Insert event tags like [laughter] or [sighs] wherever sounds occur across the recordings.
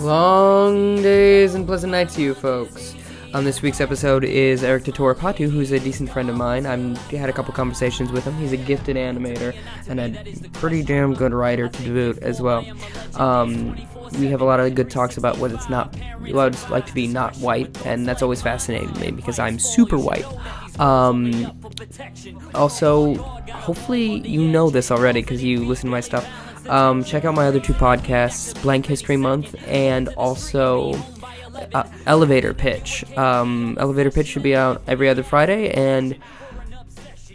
Long days and pleasant nights to you folks. On this week's episode is Eric Tatora Patu, who's a decent friend of mine. I've had a couple conversations with him. He's a gifted animator and a pretty damn good writer to boot as well. Um, we have a lot of good talks about what it's not, what it's like to be not white, and that's always fascinated me because I'm super white. Um, also, hopefully you know this already because you listen to my stuff. Um, check out my other two podcasts, Blank History Month, and also uh, Elevator Pitch. Um, Elevator Pitch should be out every other Friday, and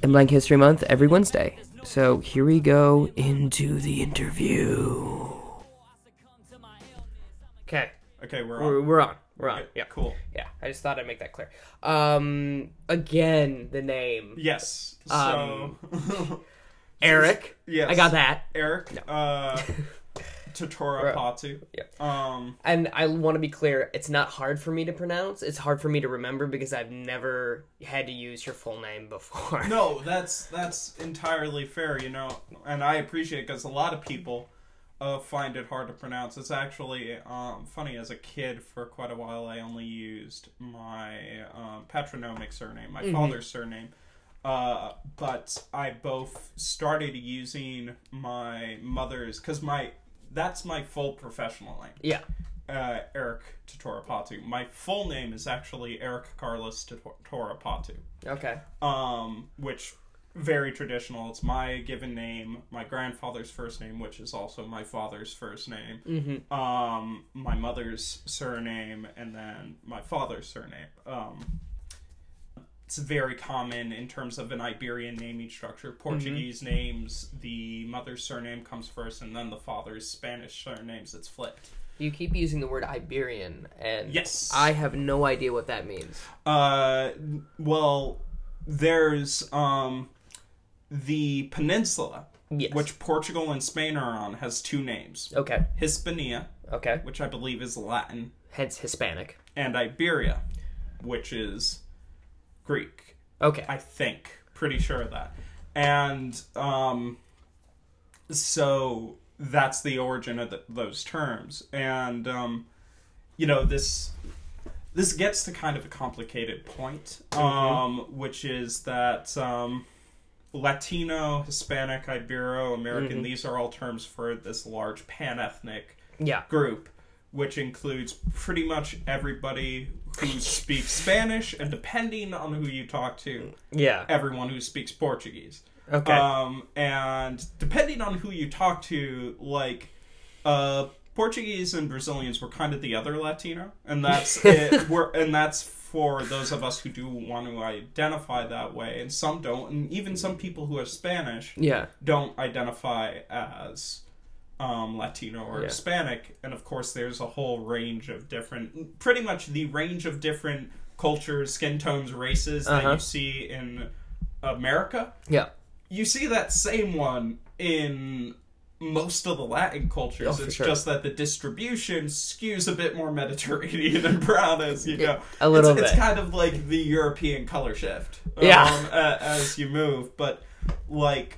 in Blank History Month every Wednesday. So here we go into the interview. Okay, we're we're, on. we're on. We're on. Okay, Yeah, Cool. yeah. I just thought I'd make that clear. Um, again, the name Yes. So Um, [laughs] Eric. yes. I got that. Eric uh [laughs] Totora Patu. Yep. Um And I want to be clear, it's not hard for me to pronounce. It's hard for me to remember because I've never had to use your full name before. no, [laughs] that's that's entirely fair, you know, and I appreciate it because a lot of people uh, find it hard to pronounce. It's actually um, funny. As a kid, for quite a while, I only used my um, patronymic surname, my father's surname. Uh, but I both started using my mother's because my that's my full professional name. Yeah. uh, Eric Totorapatu. My full name is actually Eric Carlos Totorapatu, Okay. um, which very traditional. It's my given name, my grandfather's first name, which is also my father's first name, Mm-hmm. um, my mother's surname, and then my father's surname. Um, it's very common in terms of an Iberian naming structure. Portuguese names, the mother's surname comes first, and then the father's Spanish surnames. It's flipped. You keep using the word Iberian, and Yes. I have no idea what that means. Uh, well, there's um, the peninsula, Yes. which Portugal and Spain are on, has two names: Okay. Hispania, Okay. which I believe is Latin, Hence Hispanic. and Iberia, which is Greek. Okay. I think, pretty sure of that, and um, so that's the origin of the, those terms, and um, you know this this gets to kind of a complicated point, um, which is that um, Latino, Hispanic, Ibero, American, these are all terms for this large pan ethnic yeah. group, which includes pretty much everybody who speaks [laughs] Spanish, and depending on who you talk to, Yeah. everyone who speaks Portuguese. Okay. Um, and depending on who you talk to, like, uh, Portuguese and Brazilians were kind of the other Latino, and that's [laughs] it. We're, and that's for those of us who do want to identify that way, and some don't, and even some people who are Spanish yeah. don't identify as um, Latino or Yeah. Hispanic, and of course, there's a whole range of different, pretty much the range of different cultures, skin tones, races that Uh-huh. you see in America Yeah. you see that same one in most of the Latin cultures. Oh, it's sure. just that the distribution skews a bit more Mediterranean and brown, as you know. a little it's, It's kind of like the European color shift. Yeah. Um, a- as you move, but like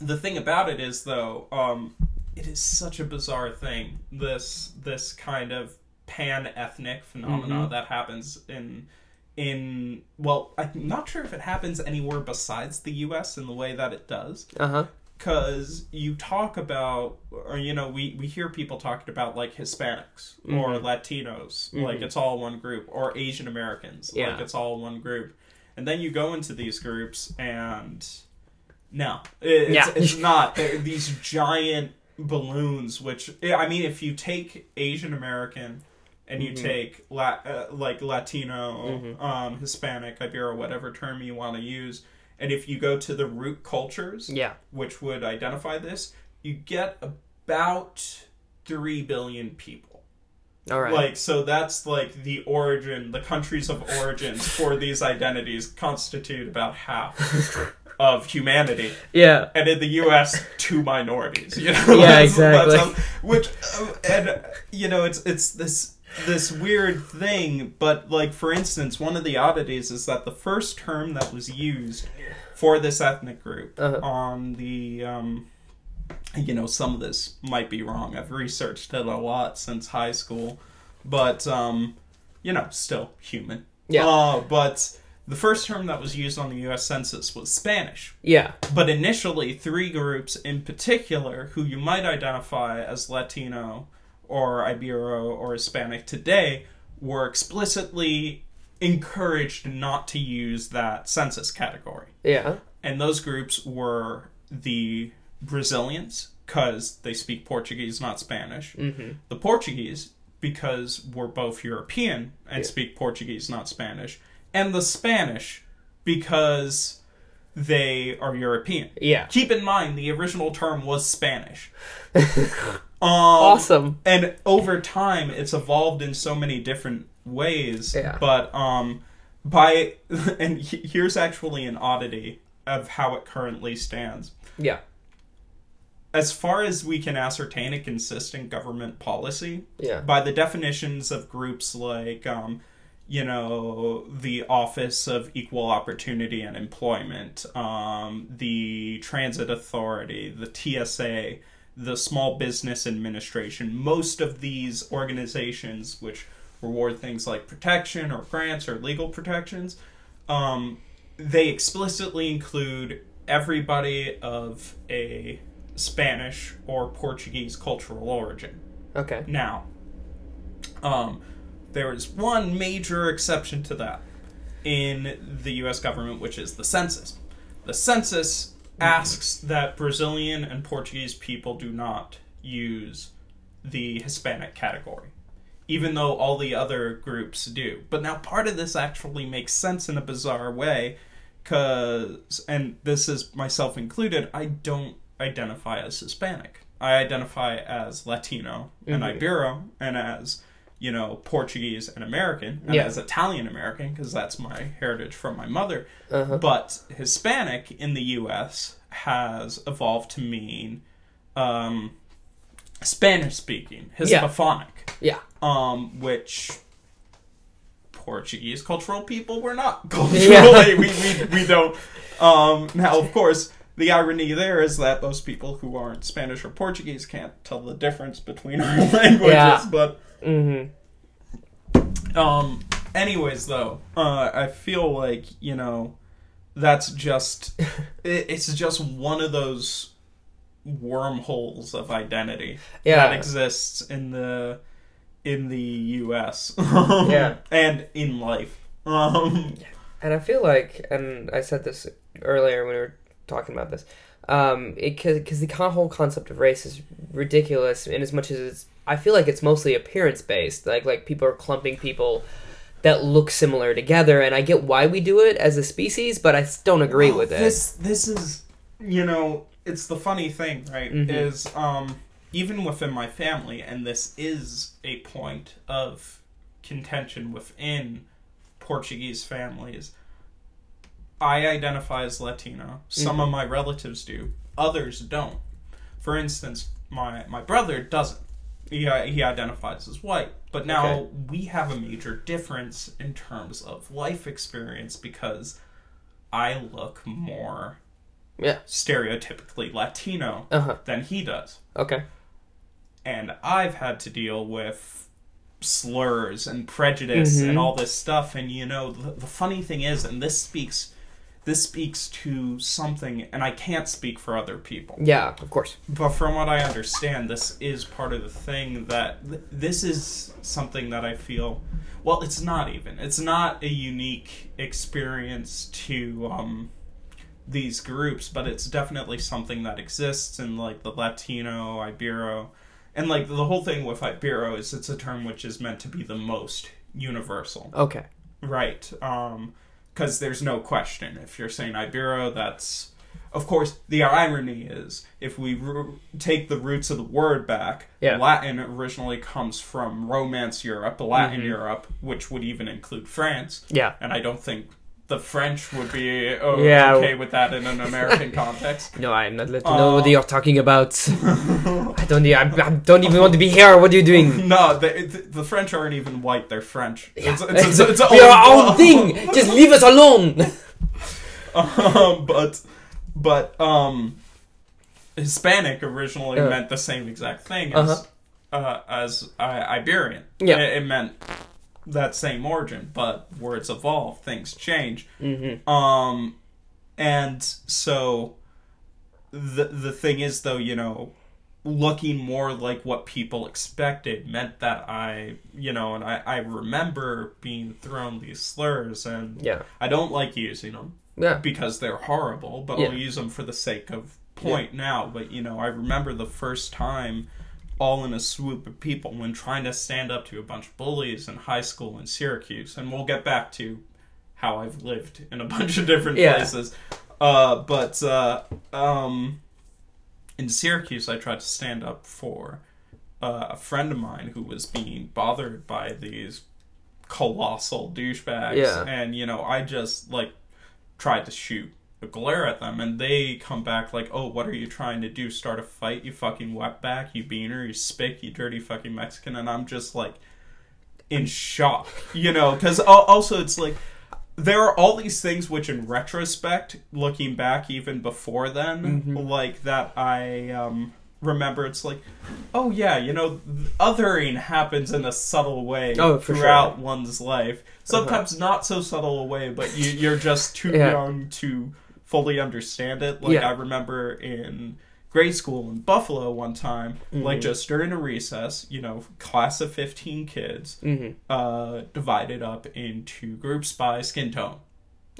the thing about it is though, um, it is such a bizarre thing. This this kind of pan ethnic phenomena Mm-hmm. that happens in in well, I'm not sure if it happens anywhere besides the U.S. in the way that it does. Uh huh. Because you talk about, or you know, we we hear people talking about like Hispanics or Mm-hmm. Latinos, like it's all one group, or Asian Americans, Yeah. like it's all one group, and then you go into these groups and no, it's, Yeah. it's [laughs] not. These giant balloons. Which I mean, if you take Asian American and you Mm-hmm. take La- uh, like Latino, um, Hispanic, Ibero, whatever term you want to use, and if you go to the root cultures, Yeah. which would identify this, you get about three billion people. All right. Like so that's like the origin, the countries of origins [laughs] for these identities constitute about half [laughs] of humanity. yeah. And in the U.S., two minorities. You [laughs] know, Yeah, That's- that's exactly. how- which, uh, and you know, it's it's this this weird thing, but like for instance, one of the oddities is that the first term that was used for this ethnic group Uh-huh. on the um you know, some of this might be wrong. I've researched it a lot since high school, but um you know, still human. Yeah. Uh, but the first term that was used on the US Census was Spanish. Yeah. But initially, three groups in particular, who you might identify as Latino or Ibero or Hispanic today, were explicitly encouraged not to use that census category. Yeah. And those groups were the Brazilians, because they speak Portuguese, not Spanish. Mm-hmm. The Portuguese, because we're both European and Yeah. speak Portuguese, not Spanish. And the Spanish, because they are European. Yeah. Keep in mind, the original term was Spanish. [laughs] um, Awesome. And over time, it's evolved in so many different ways. Yeah. But um, by [laughs] and here's actually an oddity of how it currently stands. Yeah. As far as we can ascertain a consistent government policy, Yeah. by the definitions of groups like um, you know the office of equal opportunity and employment um, the transit authority the tsa the small business administration most of these organizations which reward things like protection or grants or legal protections um, they explicitly include everybody of a spanish or portuguese cultural origin Okay. now, um, there is one major exception to that in the U.S. government, which is the census. The census asks that Brazilian and Portuguese people do not use the Hispanic category, even though all the other groups do. But now, part of this actually makes sense in a bizarre way, because, and this is myself included, I don't identify as Hispanic. I identify as Latino and Mhm. Ibero and as, you know, Portuguese and American and Yeah. as Italian American because that's my heritage from my mother. Uh-huh. But Hispanic in the U.S. has evolved to mean um, Spanish speaking, Yeah. Hispanic, Yeah. um, which Portuguese cultural people were not [laughs] culturally. we, we, we don't. Um, now, of course, the irony there is that those people who aren't Spanish or Portuguese can't tell the difference between our [laughs] languages, Yeah. but Mm-hmm. um. Anyways, though, uh, I feel like you know, that's just [laughs] it, it's just one of those wormholes of identity Yeah. that exists in the in the U.S. [laughs] Yeah. and in life. Um, And I feel like, and I said this earlier when we were talking about this, um, because the whole concept of race is ridiculous in as much as it's. I feel like it's mostly appearance based. Like like people are clumping people that look similar together, and I get why we do it as a species, but I don't agree Well, with it. This this is you know it's the funny thing, right? Mhm. Is um even within my family, and this is a point of contention within Portuguese families. I identify as Latino. Some Mm-hmm. of my relatives do. Others don't. For instance, my my brother doesn't. He uh, he identifies as white. But now Okay. we have a major difference in terms of life experience because I look more Yeah. stereotypically Latino Uh huh. than he does. Okay. And I've had to deal with slurs and prejudice Mhm. and all this stuff and you know the, the funny thing is and this speaks this speaks to something and I can't speak for other people Yeah. Of course. but from what I understand, this is part of the thing that th- this is something that I feel. Well, it's not even. It's not a unique experience to um, these groups, but it's definitely something that exists in like the Latino, Ibero, and like the whole thing with Ibero is it's a term which is meant to be the most universal. Okay. Right. Um because there's no question if you're saying Ibero that's of course the irony is if we ro- take the roots of the word back Yeah. Latin originally comes from Romance Europe, Latin Mhm. Europe, which would even include France, Yeah. and I don't think the French would be oh, Yeah. okay with that in an American [laughs] context. No, I'm not letting know what Uh, you're talking about. [laughs] I don't. I, I don't even want to be here. What are you doing? [laughs] No, the, French aren't even white; they're French. It's, Yeah. it's, it's, [laughs] it's we are our own- thing. [laughs] Just leave us alone. um, but but um, Hispanic originally Uh. meant the same exact thing as Uh-huh. uh, as Iberian. Yeah. it, it meant that same origin, but words evolve, things change. Mm-hmm. Um, and so the the thing is, though, you know, looking more like what people expected meant that I, you know, and I, I remember being thrown these slurs, and Yeah. I don't like using them Yeah. because they're horrible, but Yeah. I'll use them for the sake of point now. But you know, I remember the first time all in a swoop of people when trying to stand up to a bunch of bullies in high school in Syracuse, and we'll get back to how I've lived in a [laughs] bunch of different Yeah. places. Uh, but uh, um, in Syracuse, I tried to stand up for uh, a friend of mine who was being bothered by these colossal douchebags, Yeah. and you know, I just like tried to shoot a glare at them, and they come back like, "Oh, what are you trying to do? Start a fight? You fucking wetback? You beaner? You spick? You dirty fucking Mexican?" And I'm just like in shock, you know, because also it's like there are all these things which, in retrospect, looking back even before then, Mm-hmm. like that I um, remember. It's like, oh yeah, you know, othering happens in a subtle way Oh, throughout sure. one's life. Sometimes not so subtle a way, but you, you're just too Yeah. young to fully understand it. Like Yeah. I remember in grade school in Buffalo one time, Mm-hmm. like just during a recess, you know, class of 15 kids, Mm-hmm. uh, divided up into groups by skin tone.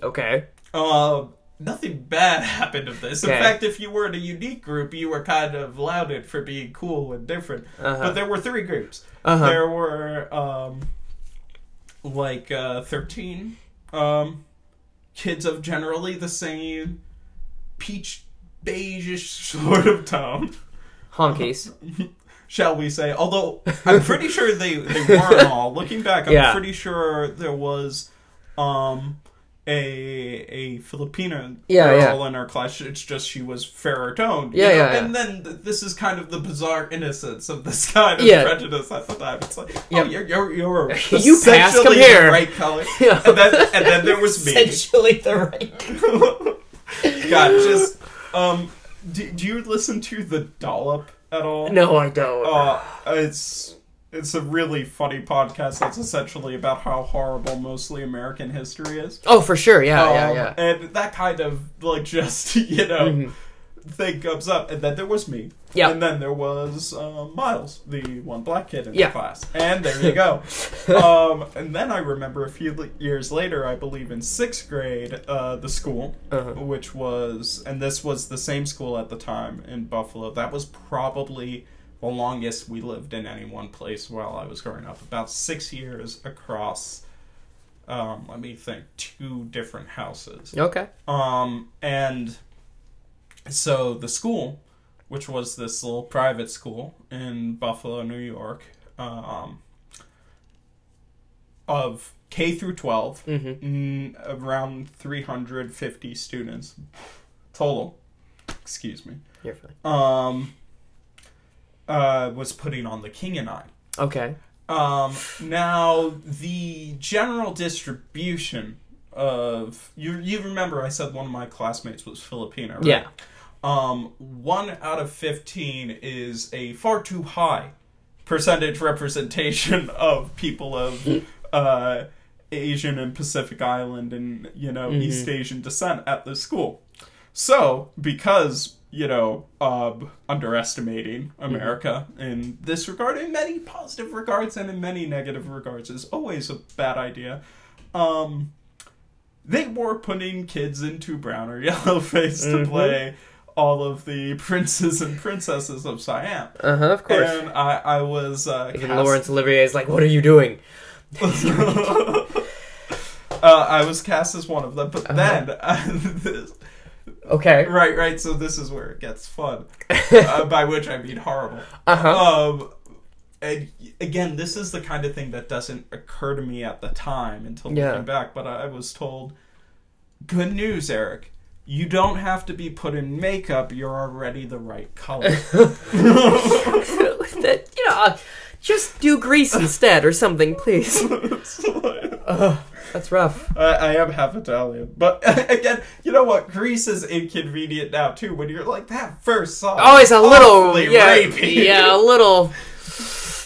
Okay. Uh, nothing bad [laughs] happened of this. In fact, if you were in a unique group, you were kind of lauded for being cool and different. Uh-huh. But there were three groups. Uh-huh. There were um, like uh, thirteen um, kids of generally the same peach beige [laughs] sort of tone Honkies. [laughs] shall we say? Although I'm pretty sure they they weren't [laughs] all. Looking back, I'm Yeah. pretty sure there was um a a Filipina Yeah, girl in our class. It's just she was fairer toned. Yeah, yeah, yeah. And then th- this is kind of the bizarre innocence of this kind of Yeah. prejudice at the time. It's like, Yeah. oh, you're you're you're You pass, come here. the right color. Yeah. And then and then there was me. Essentially the right. God, just um. Do, do you listen to the dollop at all? No, I don't. Uh, it's it's a really funny podcast that's essentially about how horrible mostly American history is. oh, for sure. Yeah, yeah, Um, yeah. And that kind of like just [laughs] you know Mhm. Thing comes up, and then there was me. Yeah. And then there was uh, Miles, the one black kid in Yeah. the class, and there you go. [laughs] um, and then I remember a few years later, I believe in sixth grade, uh, the school, Uh-huh. which was, and this was the same school at the time in Buffalo. That was probably the longest we lived in any one place while I was growing up. About six years across. Um, let me think. Two different houses. Okay. Um, and so the school, which was this little private school in Buffalo, New York, um, of K through 12, Mm-hmm. mm, around 350 students total. Excuse me. You're fine. Um, uh, was putting on the King and I. Okay. Um, now the general distribution of you you remember I said one of my classmates was Filipino, right? Yeah. Um, one out of fifteen is a far too high percentage representation [laughs] of people of uh, Asian and Pacific Island and you know East Asian descent at the school. So because you know um, underestimating America in this regard, in many positive regards and in many negative regards, is always a bad idea. Um, they were putting kids into brown or [laughs] yellow face to Mhm. play all of the [laughs] princes and princesses of Siam. Uh huh. Of course. And I, I was uh, Even cast- Laurence Olivier is like, "What are you doing?" [laughs] uh, I was cast as one of them, but then [laughs] this, Okay. right, right. So this is where it gets fun. uh, by which I mean horrible. Uh huh. Um, and again, this is the kind of thing that doesn't occur to me at the time until Yeah. looking back. But I was told, "Good news, Eric. You don't have to be put in makeup. You're already the right color. [laughs] that you know, uh, just do grease instead or something, please. [laughs] That's rough. I, I am half Italian, but [laughs] again, you know what? Greece is inconvenient now too. When you're like that first song, Oh, it's a little yeah, rapey. yeah, a little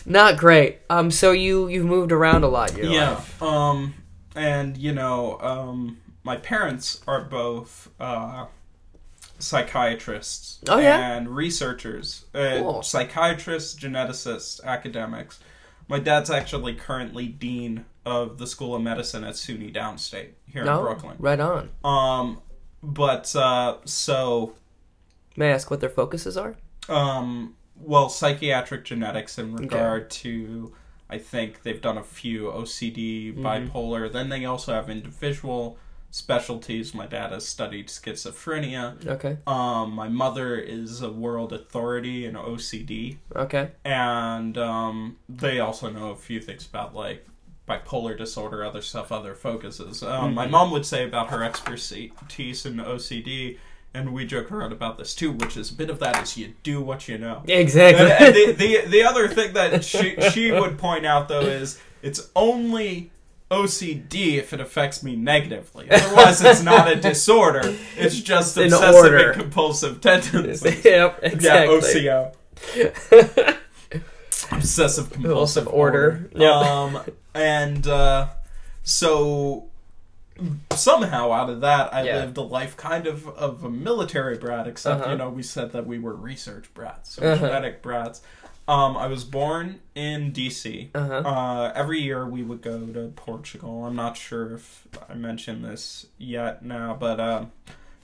not great. Um, so you you've moved around a lot. Your yeah. life. Um, and you know, um, my parents are both uh, psychiatrists. Oh, yeah? and researchers, uh, Cool. psychiatrists, geneticists, academics. My dad's actually currently dean of the School of Medicine at SUNY Downstate here in Brooklyn. right on. Um, but uh, so May I ask what their focuses are? um, well, psychiatric genetics in regard to, I think they've done a few OCD, Mm-hmm. bipolar. Then they also have individual specialties. My dad has studied schizophrenia. Okay, Um, my mother is a world authority in OCD, okay, and um, they also know a few things about like bipolar disorder, other stuff, other focuses. Um, My mom would say about her expertise in OCD. And we joke around about this too, which is a bit of that is you do what you know. exactly. And, and the, the the other thing that she she would point out though is it's only OCD if it affects me negatively. Otherwise, it's not a disorder. It's just In obsessive order. and compulsive tendencies. [laughs] yep, Yeah, exactly. OCO. [laughs] Obsessive compulsive order. Yep. Um, and uh, so somehow out of that, I Yeah. lived a life kind of of a military brat. Except Uh-huh. you know, we said that we were research brats, so Uh-huh. genetic brats. Um, I was born in DC. Uh-huh. Uh, every year we would go to Portugal. I'm not sure if I mentioned this yet now, but um,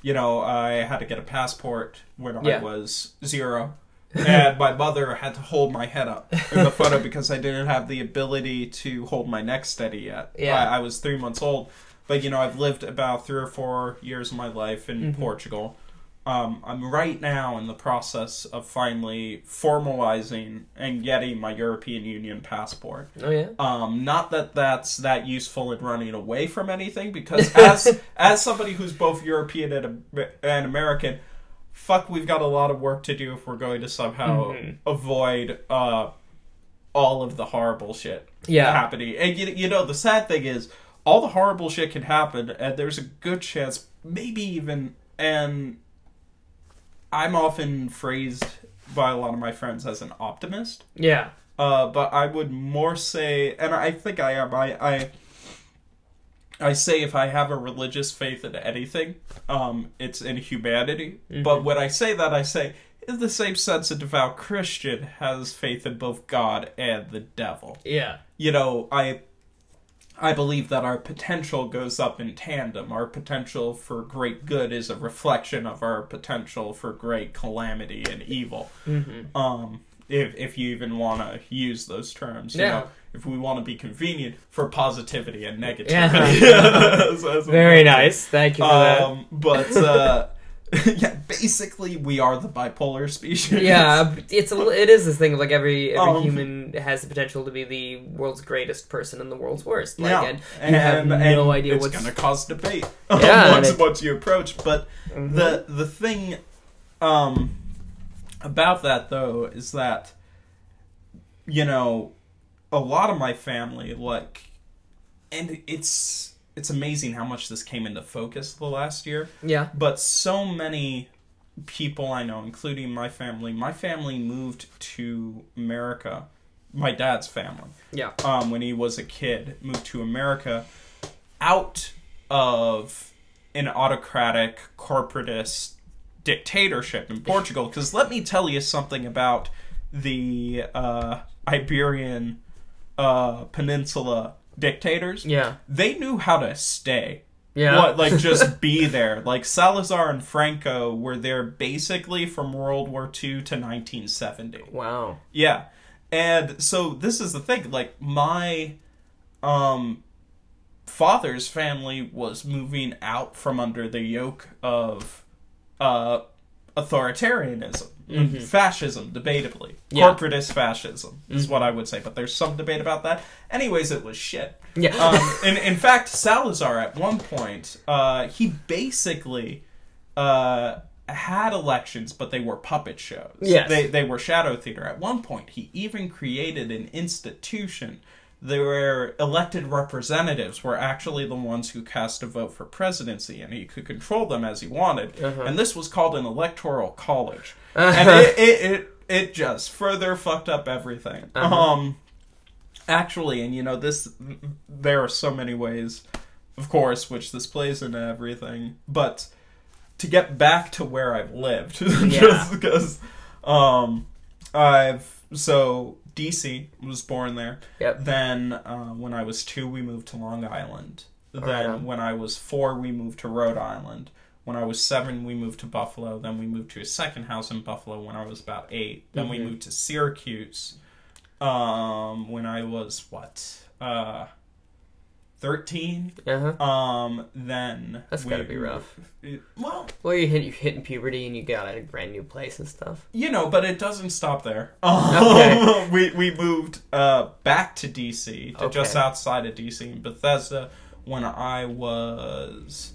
you know, I had to get a passport when Yeah. I was zero. [laughs] and my mother had to hold my head up in the photo because I didn't have the ability to hold my neck steady yet. Yeah. I, I was three months old, but you know I've lived about three or four years of my life in Mm-hmm. Portugal. Um, I'm right now in the process of finally formalizing and getting my European Union passport. Oh yeah. Um, not that that's that useful in running away from anything, because [laughs] as as somebody who's both European and, and American, fuck, we've got a lot of work to do if we're going to somehow Mm-hmm. avoid uh, all of the horrible shit Yeah. happening. And you, you know, the sad thing is, all the horrible shit can happen, and there's a good chance, maybe even, and I'm often phrased by a lot of my friends as an optimist. Yeah. Uh, but I would more say, and I think I am. I, I, I say if I have a religious faith in anything, um, it's in humanity. But when I say that, I say in the same sense, a devout Christian has faith in both God and the devil. Yeah. You know, I. I believe that our potential goes up in tandem. Our potential for great good is a reflection of our potential for great calamity and evil Mm-hmm. um if if you even want to use those terms you Yeah. know if we want to be convenient for positivity and negativity [laughs] Yeah. That's Very nice. Thank you for that. um but uh [laughs] yeah basically we are the bipolar species Yeah, [laughs] it's a, it is this thing of like every every Um, human has the potential to be the world's greatest person and the world's worst. Like, yeah and you have no and idea it's what's gonna cause debate [laughs] Yeah, once, it- once you approach but Mhm. the the thing um about that though is that you know a lot of my family like and it's it's amazing how much this came into focus the last year yeah. but so many people I know including my family my family moved to America my dad's family Yeah. um, when he was a kid, moved to America out of an autocratic corporatist dictatorship in Portugal. Because let me tell you something about the uh, Iberian uh, Peninsula dictators. Yeah. They knew how to stay. Yeah. What, like just [laughs] be there. Like Salazar and Franco were there basically from World War II to 1970. wow. Yeah. And so this is the thing, like my um father's family was moving out from under the yoke of uh authoritarianism. Fascism, debatably. Yeah. Corporatist fascism is what I would say, but there's some debate about that. Anyways, it was shit. Yeah. Um, in, in fact, Salazar at one point, uh, he basically uh, had elections, but they were puppet shows. Yes. they they were shadow theater. At one point, he even created an institution. Where elected representatives were actually the ones who cast a vote for presidency, and he could control them as he wanted. Uh-huh. And this was called an electoral college, and it, it it it just further fucked up everything. Uh-huh. Um, actually, and you know this, there are so many ways, of course, which this plays into everything. But to get back to where I've lived, [laughs] Yeah. just because, um, I've so DC was born there. Yep. Then uh, when I was two, we moved to Long Island. Then when I was four, we moved to Rhode Island. When I was seven, we moved to Buffalo. Then we moved to a second house in Buffalo when I was about eight. Then we Mhm. moved to Syracuse. Um, when I was what? Uh, thirteen. Uh huh. Um, then That's we- gotta be rough. Well, Well, you hit you hitting puberty and you got a brand new place and stuff. you know, but it doesn't stop there. [laughs] Okay. we we moved uh, back to DC, to just outside of DC in Bethesda, when I was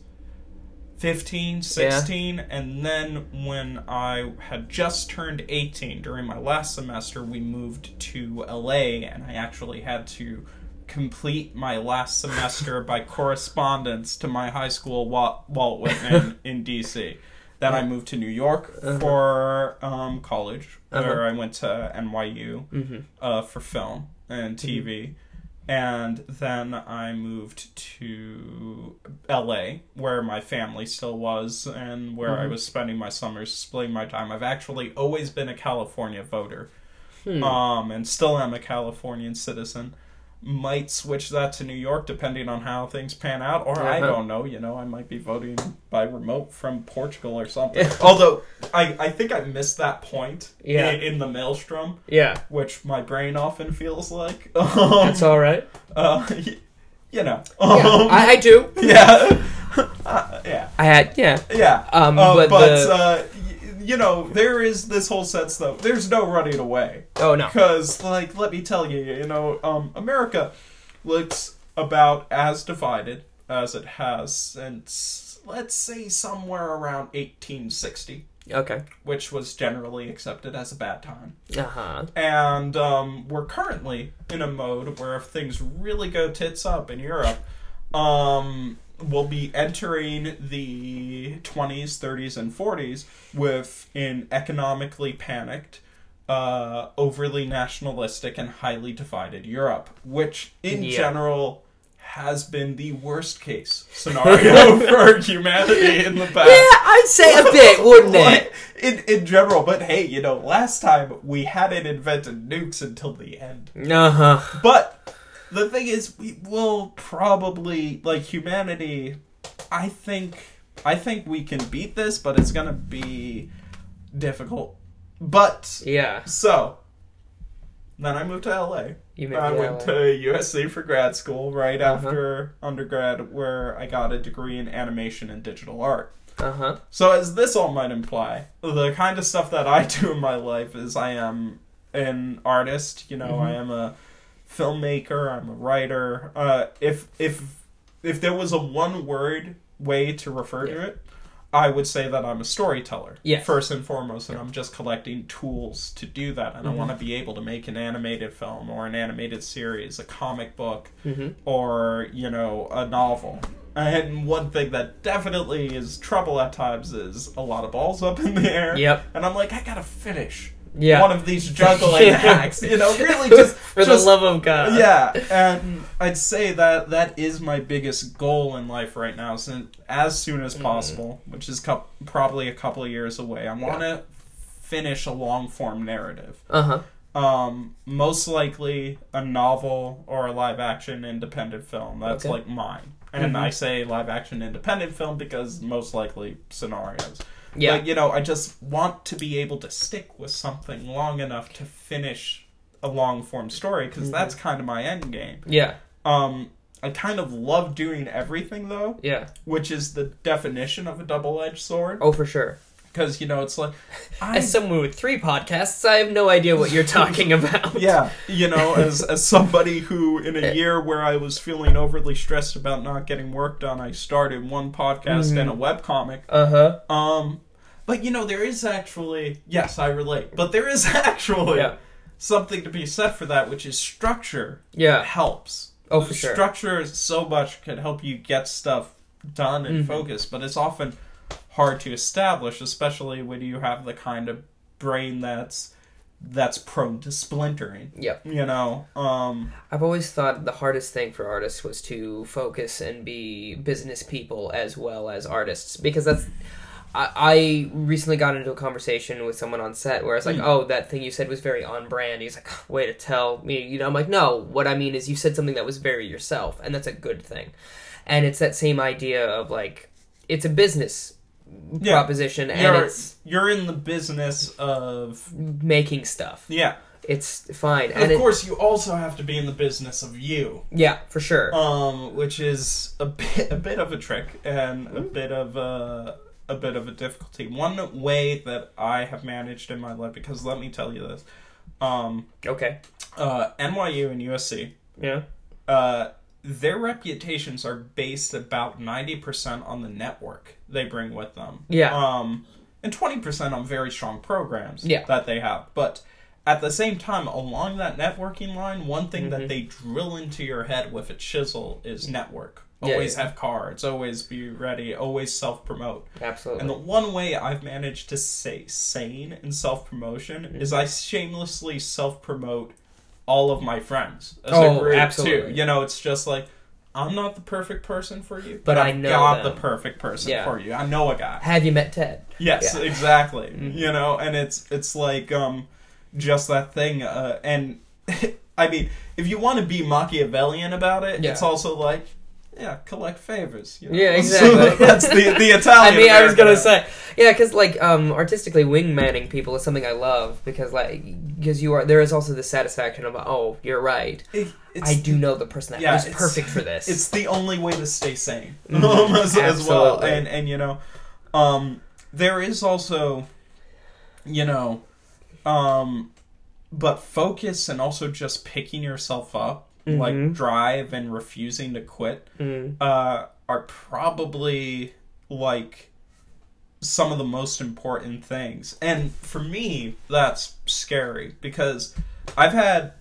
15, 16, and then when I had just turned 18 during my last semester, we moved to LA, and I actually had to complete my last semester by correspondence to my high school Walt, Walt Whitman [laughs] in DC. Then I moved to New York Uh-huh. for um, college, where Uh-huh. I went to NYU Mm-hmm. uh, for film and TV. And then I moved to LA, where my family still was, and where I Mhm. was spending my summers, splitting my time. I've actually always been a California voter, Hmm. um, and still am a Californian citizen. Might switch that to New York depending on how things pan out, or I Uh-huh. don't know. You know, I might be voting by remote from Portugal or something. Although I, I think I missed that point Yeah. in, in the maelstrom yeah, which my brain often feels like. Um, [laughs] that's all right. uh, y- you know. Yeah, Um, I, I do. [laughs] yeah. [laughs] Uh, yeah. I had yeah. Yeah. Um, Uh, but, but the uh, you know, there is this whole sense though. There's no running away oh no. because, like, let me tell you, you know, um, America looks about as divided as it has since, let's say, somewhere around 1860, Okay. which was generally accepted as a bad time. Uh huh. and um, we're currently in a mode where if things really go tits up in Europe, um, we'll be entering the 20s, 30s, and 40s with an economically panicked, uh, overly nationalistic, and highly divided Europe, which in Yeah. general has been the worst case scenario [laughs] for humanity in the past. Yeah, I'd say a bit, wouldn't [laughs] it? In in general, but hey, you know, last time we hadn't invented nukes until the end. Uh huh. But the thing is, we will probably like humanity. I think I think we can beat this, but it's gonna be difficult. But Yeah. so then I moved to LA. You I maybe went to USC for grad school right Uh-huh. after undergrad, where I got a degree in animation and digital art. Uh huh. So, as this all might imply, the kind of stuff that I [laughs] do in my life is I am an artist. You know, I am a filmmaker. I'm a writer. Uh, if if if there was a one word way to refer to it, I would say that I'm a storyteller. Yes. First and foremost, and I'm just collecting tools to do that. And I Mhm. want to be able to make an animated film or an animated series, a comic book, Mm-hmm. or you know a novel and one thing that definitely is trouble at times is a lot of balls up in the air Yep. and i'm like i gotta finish Yeah. one of these juggling [laughs] acts you know really [laughs] just for just- the love of God. yeah and i'd say that that is my biggest goal in life right now since as soon Mm. as possible which is cou- probably a couple of years away i want to finish a long form narrative Uh huh. um, most likely a novel or a live action independent film. That's Okay. like mine. And Mhm. I say live action independent film because most likely scenarios. Yeah. But, you know, I just want to be able to stick with something long enough to finish a long form story because Mhm. that's kind of my end game. yeah. Um, I kind of love doing everything though, Yeah. which is the definition of a double edged sword Oh, for sure. Because you know it's like [laughs] I, As someone with three podcasts, I have no idea what you're talking [laughs] about. yeah you know as as somebody who in a [laughs] year where i was feeling overly stressed about not getting work done i started one podcast and a webcomic Uh huh. um but you know there is actually yes i relate but there is actually Yeah. something to be said for that which is structure Yeah. helps Oh, for sure. structure is so much can help you get stuff done and Mm-hmm. focus but it's often hard to establish especially when you have the kind of brain that's that's prone to splintering Yep. you know um I've always thought the hardest thing for artists was to focus and be business people as well as artists because that's. I, I recently got into a conversation with someone on set where I was like, oh, that thing you said was very on brand. He's like, way to tell me, you know. I'm like, no. What I mean is, you said something that was very yourself, and that's a good thing. And it's that same idea of like, it's a business Yeah. proposition, and you're, it's you're in the business of making stuff. yeah It's fine, and and of it- course you also have to be in the business of you yeah, for sure. um which is a bit a bit of a trick and a Mm-hmm. bit of a a bit of a difficulty one way that i have managed in my life because let me tell you this um okay. uh nyu and usc Yeah. uh their reputations are based about 90% on the network they bring with them. Yeah. Um, and 20% on very strong programs Yeah. that they have. But at the same time, along that networking line, one thing Mm-hmm. that they drill into your head with a chisel is network. Yeah, Always yeah. have cards, always be ready, always self promote. Absolutely. And the one way I've managed to stay sane in self promotion Mm-hmm. is I shamelessly self promote all of my friends as Oh, a group absolutely. too. You know, it's just like I'm not the perfect person for you, But I I've know got them. the perfect person Yeah. for you. I know a guy. Have you met Ted? Yes, Yeah. [laughs] Mm-hmm. exactly. You know, and it's it's like um just that thing uh and [laughs] I mean, if you want to be Machiavellian about it, Yeah. it's also like yeah, collect favors. You know? Yeah, [laughs] exactly. [laughs] that's the the I Italian. mean, I was gonna say, yeah, because like um, artistically wingmanning people is something I love because like because you are there is also the satisfaction of oh you're right It- I do know the person that Yeah, is perfect for this. it's the only way to stay sane [laughs] as, as well and and you know um there is also you know um but focus and also just picking yourself up like Mhm. drive and refusing to quit Mm. uh are probably like some of the most important things and for me that's scary because i've had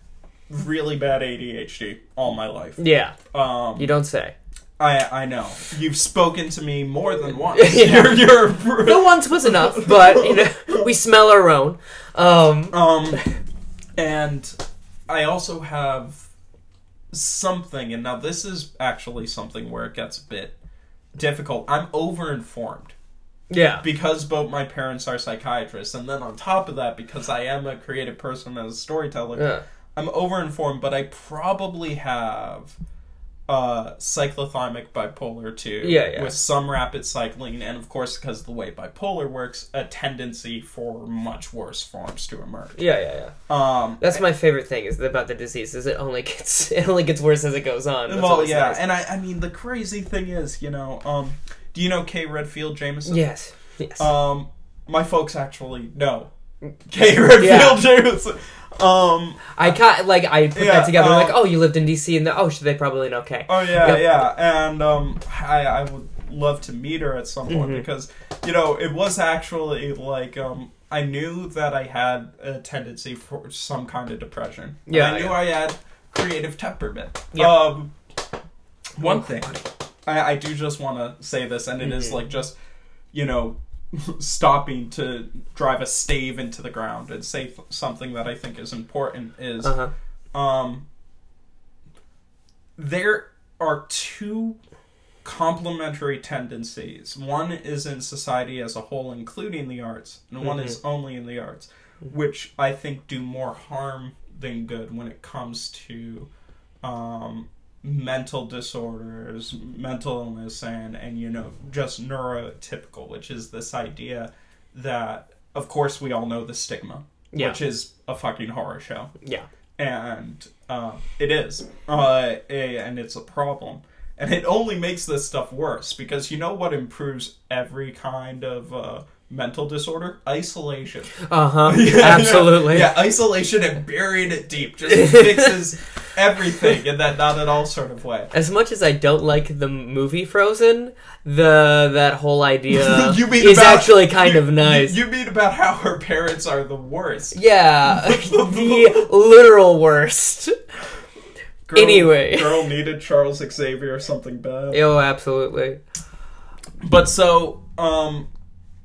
really bad adhd all my life yeah, um you don't say. I I know you've spoken to me more than [laughs] once. Yeah. You're, you're The once was enough, but you know [laughs] we smell our own. Um, um, and I also have something, and now this is actually something where it gets a bit difficult. I'm overinformed yeah, because both my parents are psychiatrists, and then on top of that, because I am a creative person and a storyteller, yeah, I'm overinformed. But I probably have uh cyclothymic bipolar too. Yeah, yeah. with some rapid cycling and of course because of the way bipolar works a tendency for much worse forms to emerge yeah, yeah, yeah. um That's my favorite thing is about the disease is it only gets [laughs] it only gets worse as it goes on. That's well yeah nice. and i i mean the crazy thing is you know um do you know kay redfield Jamison yes, yes. um my folks actually know kay redfield Yeah. Jamison um I kind like I put Yeah, that together. um, like, oh, you lived in DC, and the, oh, should they probably know? Okay. Oh yeah, Yep. yeah, and um, I I would love to meet her at some point Mhm. because you know it was actually like um I knew that I had a tendency for some kind of depression. And Yeah, I knew yeah. I had creative temperament. Yep. Um, one thing I, I do just want to say this, and it is Mhm. like just you know [laughs] stopping to drive a stave into the ground and say something that I think is important is Uh huh. um, there are two complementary tendencies. One is in society as a whole, including the arts, and one is only in the arts, which I think do more harm than good when it comes to um, mental disorders, mental illness, and and you know just neurotypical, which is this idea that, of course, we all know the stigma, Yeah. which is a fucking horror show Yeah. and uh, it is, uh, a- and it's a problem, and it only makes this stuff worse because you know what improves every kind of uh, mental disorder? Isolation. [laughs] Uh huh. Yeah, Absolutely. Yeah, isolation and burying it deep just fixes [laughs] everything in that not at all sort of way. As much as I don't like the movie Frozen, the that whole idea [laughs] You mean is about- actually kind you- of nice. You, you mean about how her parents are the worst? yeah, the literal worst. Girl, Anyway. girl needed Charles Xavier or something bad. Oh, absolutely. But so, um,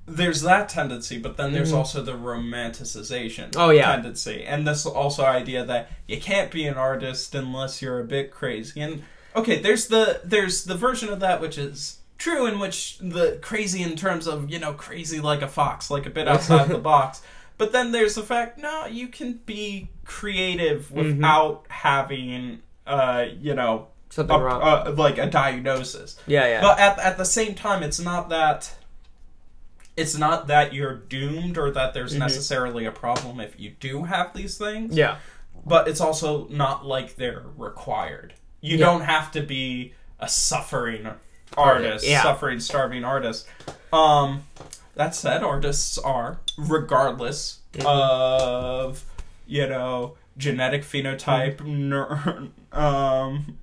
there's that tendency, but then there's Mhm. also the romanticization Oh, yeah. tendency, and this also idea that you can't be an artist unless you're a bit crazy. And okay, there's the there's the version of that which is true, in which the crazy in terms of you know crazy like a fox, like a bit [laughs] outside the box. But then there's the fact, no, you can be creative Mm-hmm. without having, uh, you know, Something a- wrong. uh, like a diagnosis. yeah, yeah. But at at the same time, it's not that. It's not that you're doomed or that there's necessarily a problem if you do have these things. Mm-hmm. yeah. But it's also not like they're required. You Yeah. don't have to be a suffering artist, Yeah. suffering, starving artist. Um, that said, artists are, regardless Mm-hmm. of, you know, genetic phenotype, Mm-hmm. neur- um,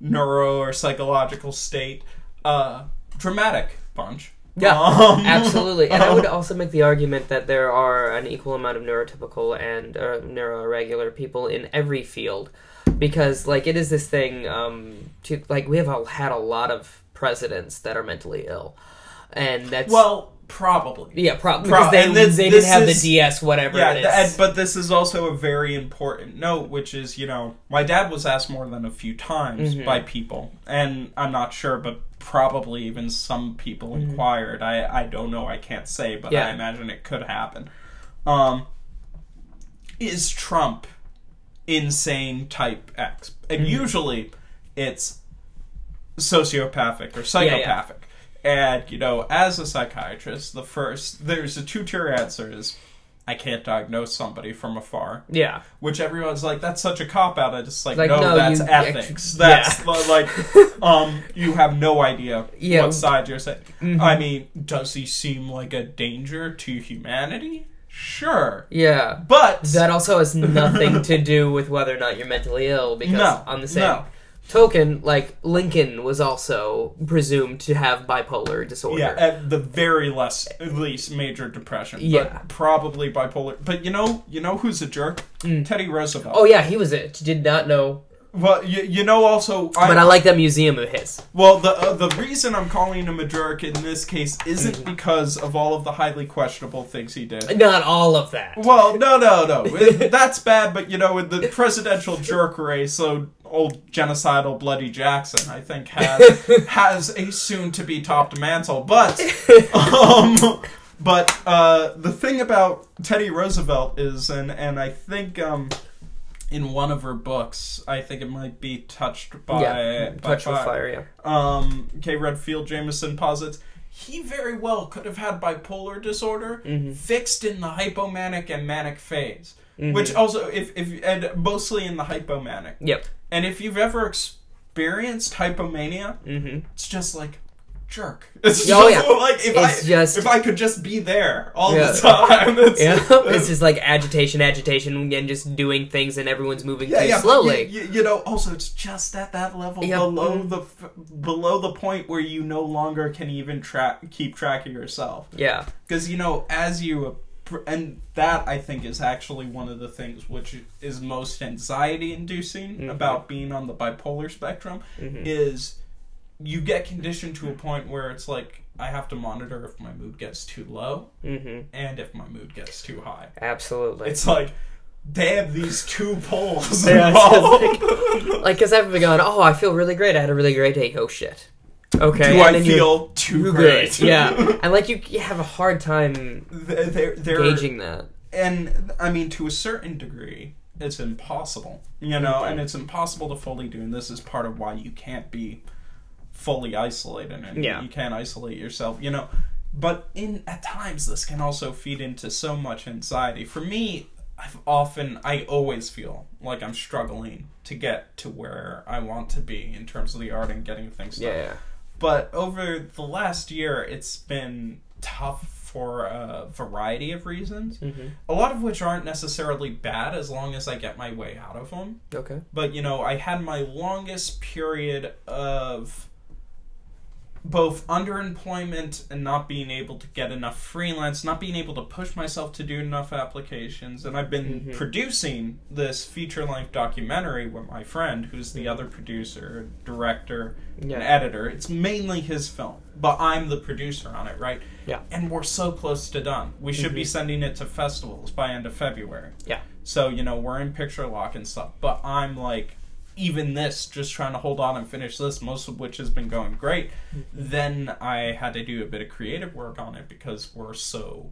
neuro or psychological state, uh, dramatic bunch. Yeah, Um, [laughs] Absolutely, and I would also make the argument that there are an equal amount of neurotypical and uh, neuroirregular people in every field, because like it is this thing. Um, to like we have all had a lot of presidents that are mentally ill, and that's Well, probably. yeah, probably Pro- because they, this- they didn't have is- the DS whatever Yeah, it is. th- but this is also a very important note, which is, you know, my dad was asked more than a few times Mm-hmm. by people, and I'm not sure, but probably even some people Mm-hmm. inquired. I, I don't know, I can't say, but Yeah. I imagine it could happen. Um, is Trump insane type X? And Mm-hmm. usually it's sociopathic or yeah. psychopathic. And, you know, as a psychiatrist, the first, there's a two tier answer is I can't diagnose somebody from afar. yeah, Which everyone's like, that's such a cop out. I just like, Like, no, no, that's you ethics. That's like, [laughs] um, you have no idea Yeah. Mm-hmm. what side you're saying. I mean, does he seem like a danger to humanity? Sure. yeah. But That also has nothing to do with whether or not you're mentally ill, because No, on the same no. Token, like Lincoln was also presumed to have bipolar disorder. Yeah, at the very less, at least major depression. Yeah. but probably bipolar. But you know, you know who's a jerk? Teddy Roosevelt. Oh yeah, he was it. Did not know, well, you, you know also. I, but I like that museum of his. well, the uh, the reason I'm calling him a jerk in this case isn't Mm-hmm. because of all of the highly questionable things he did. Not all of that. Well, no, no, no. [laughs] It- That's bad, but you know, in the presidential jerk race, so old genocidal Bloody Jackson, I think, has [laughs] has a soon to be topped mantle. But [laughs] um but uh the thing about Teddy Roosevelt is and and I think um in one of her books, I think it might be touched by, yeah, by with fire. Yeah. um, K. Redfield Jamison posits he very well could have had bipolar disorder Mm-hmm. fixed in the hypomanic and manic phase. Which also, if if and mostly in the hypomanic. Yep. And if you've ever experienced hypomania, Mm-hmm. it's just like jerk. [laughs] It's Oh, just yeah. [laughs] like if It's I just- if I could just be there all Yeah. the time. [laughs] It's, Yeah, it's just like agitation, agitation, and just doing things, and everyone's moving Yeah, too yeah, slowly. You, you, you know, also it's just at that level Yeah. below the f- below the point where you no longer can even track keep track of yourself. yeah, Because you know, as you appr- and that I think is actually one of the things which is most anxiety inducing Mm-hmm. about being on the bipolar spectrum is you get conditioned to a point where it's like I have to monitor if my mood gets too low hmm and if my mood gets too high. absolutely. It's like damn these two poles [laughs] Yeah, like because I've been going, oh, I feel really great. I had a really great day. Oh shit. Okay. Do and I feel too great? Yeah, [laughs] and like you, you have a hard time they're, they're, gauging that. and I mean to a certain degree, it's impossible, you know, and it's impossible to fully do. And this is part of why you can't be fully isolated, and Yeah. you can't isolate yourself, you know. But in at times, this can also feed into so much anxiety. For me, I've often, I always feel like I'm struggling to get to where I want to be in terms of the art and getting things done Yeah. But over the last year it's been tough for a variety of reasons, Mm-hmm. a lot of which aren't necessarily bad as long as I get my way out of them. Okay. But you know, I had my longest period of both underemployment and not being able to get enough freelance, not being able to push myself to do enough applications. And I've been Mhm. producing this feature length documentary with my friend, who's the other producer, director, and editor. It's mainly his film, but I'm the producer on it, right? Yeah. And we're so close to done. We should be Mhm. sending it to festivals by end of February. Yeah. So, you know, we're in picture lock and stuff. But I'm like, even this, just trying to hold on and finish this, most of which has been going great. Mm-hmm. Then I had to do a bit of creative work on it because we're so.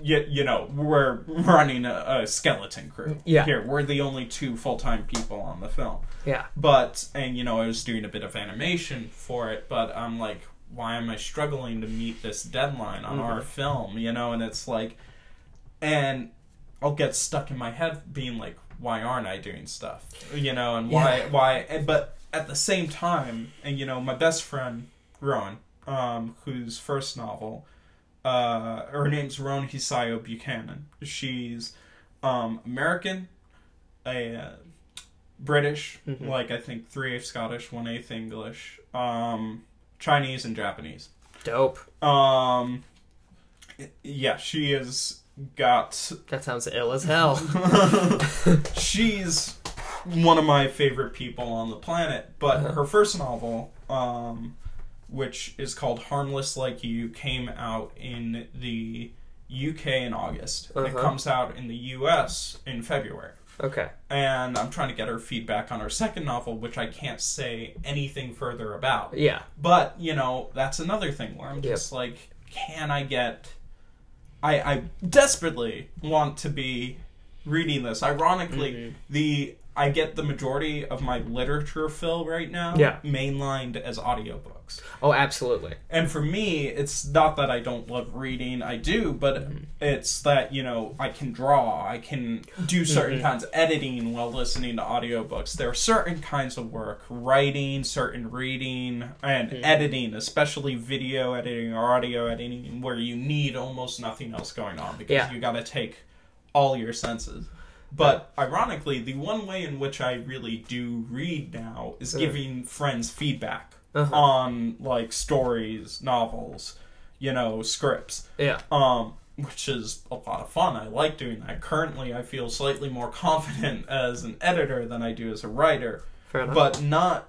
You, you know, we're running a, a skeleton crew. Yeah. Here, we're the only two full time people on the film. Yeah. But, and you know, I was doing a bit of animation for it, but I'm like, why am I struggling to meet this deadline on our Mhm. film? You know, and it's like, and I'll get stuck in my head being like, why aren't I doing stuff? You know, and why, Yeah. why, and, but at the same time, and you know, my best friend, Rowan, um, whose first novel, uh, her name's Rowan Hisayo Buchanan. She's, um, American, a, uh, British, Mhm. like I think three eighths Scottish, one eighth English, um, Chinese and Japanese. Dope. Um, yeah, she has got. That sounds ill as hell. [laughs] she's one of my favorite people on the planet. But Uh-huh. her first novel, um, which is called Harmless Like You, came out in the UK in August. And it Uh-huh. comes out in the US in February. okay. And I'm trying to get her feedback on her second novel, which I can't say anything further about. Yeah. But you know, that's another thing where I'm Yep. just like, can I get? I I desperately want to be reading this. Ironically, Mhm. the I get the majority of my literature fill right now Yeah. mainlined as audiobooks. Oh, absolutely. And for me, it's not that I don't love reading. I do, but Mm-hmm. it's that, you know, I can draw, I can do certain Mhm. kinds of editing while listening to audiobooks. There are certain kinds of work, writing, certain reading, and Mhm. editing, especially video editing or audio editing, where you need almost nothing else going on because Yeah. you got to take all your senses. But ironically, the one way in which I really do read now is Uh. giving friends feedback Uh-huh. on like stories, novels, you know, scripts. Yeah. Um, which is a lot of fun. I like doing that. Currently, I feel slightly more [laughs] confident as an editor than I do as a writer, Fair enough. but not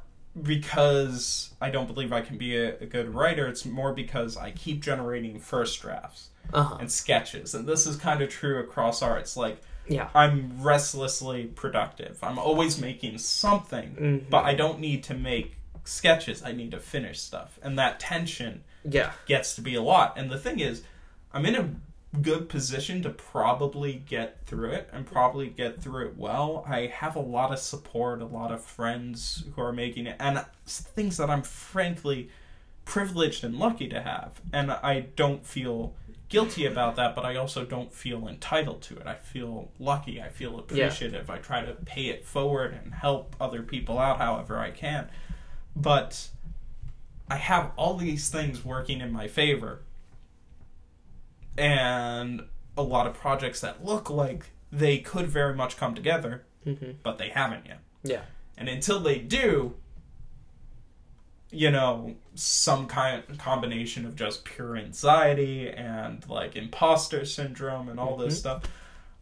because I don't believe I can be a, a good writer. It's more because I keep generating first drafts uh-huh. and sketches, and this is kind of true across arts. Like Yeah. I'm restlessly productive. I'm always making something, Mhm. but I don't need to make sketches. I need to finish stuff. And that tension Yeah. gets to be a lot. And the thing is, I'm in a good position to probably get through it and probably get through it well. I have a lot of support, a lot of friends who are making it, and things that I'm frankly privileged and lucky to have. And I don't feel guilty about that, but I also don't feel entitled to it. I feel lucky. I feel appreciative. I try to pay it forward and help other people out however I can. But I have all these things working in my favor and a lot of projects that look like they could very much come together, hmm but they haven't yet. Yeah. And until they do, you know, some kind combination of just pure anxiety and like imposter syndrome and all this Mhm. stuff.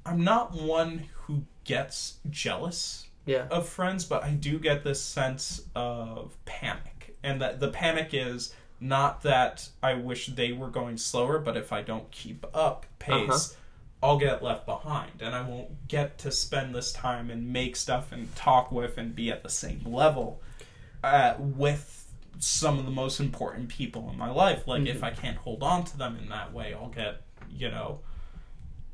I'm not one who gets jealous Yeah. of friends, but I do get this sense of panic. And that the panic is not that I wish they were going slower, but if I don't keep up pace, Uh-huh. I'll get left behind and I won't get to spend this time and make stuff and talk with and be at the same level uh, with some of the most important people in my life. Like, if Mhm. I can't hold on to them in that way, I'll get, you know,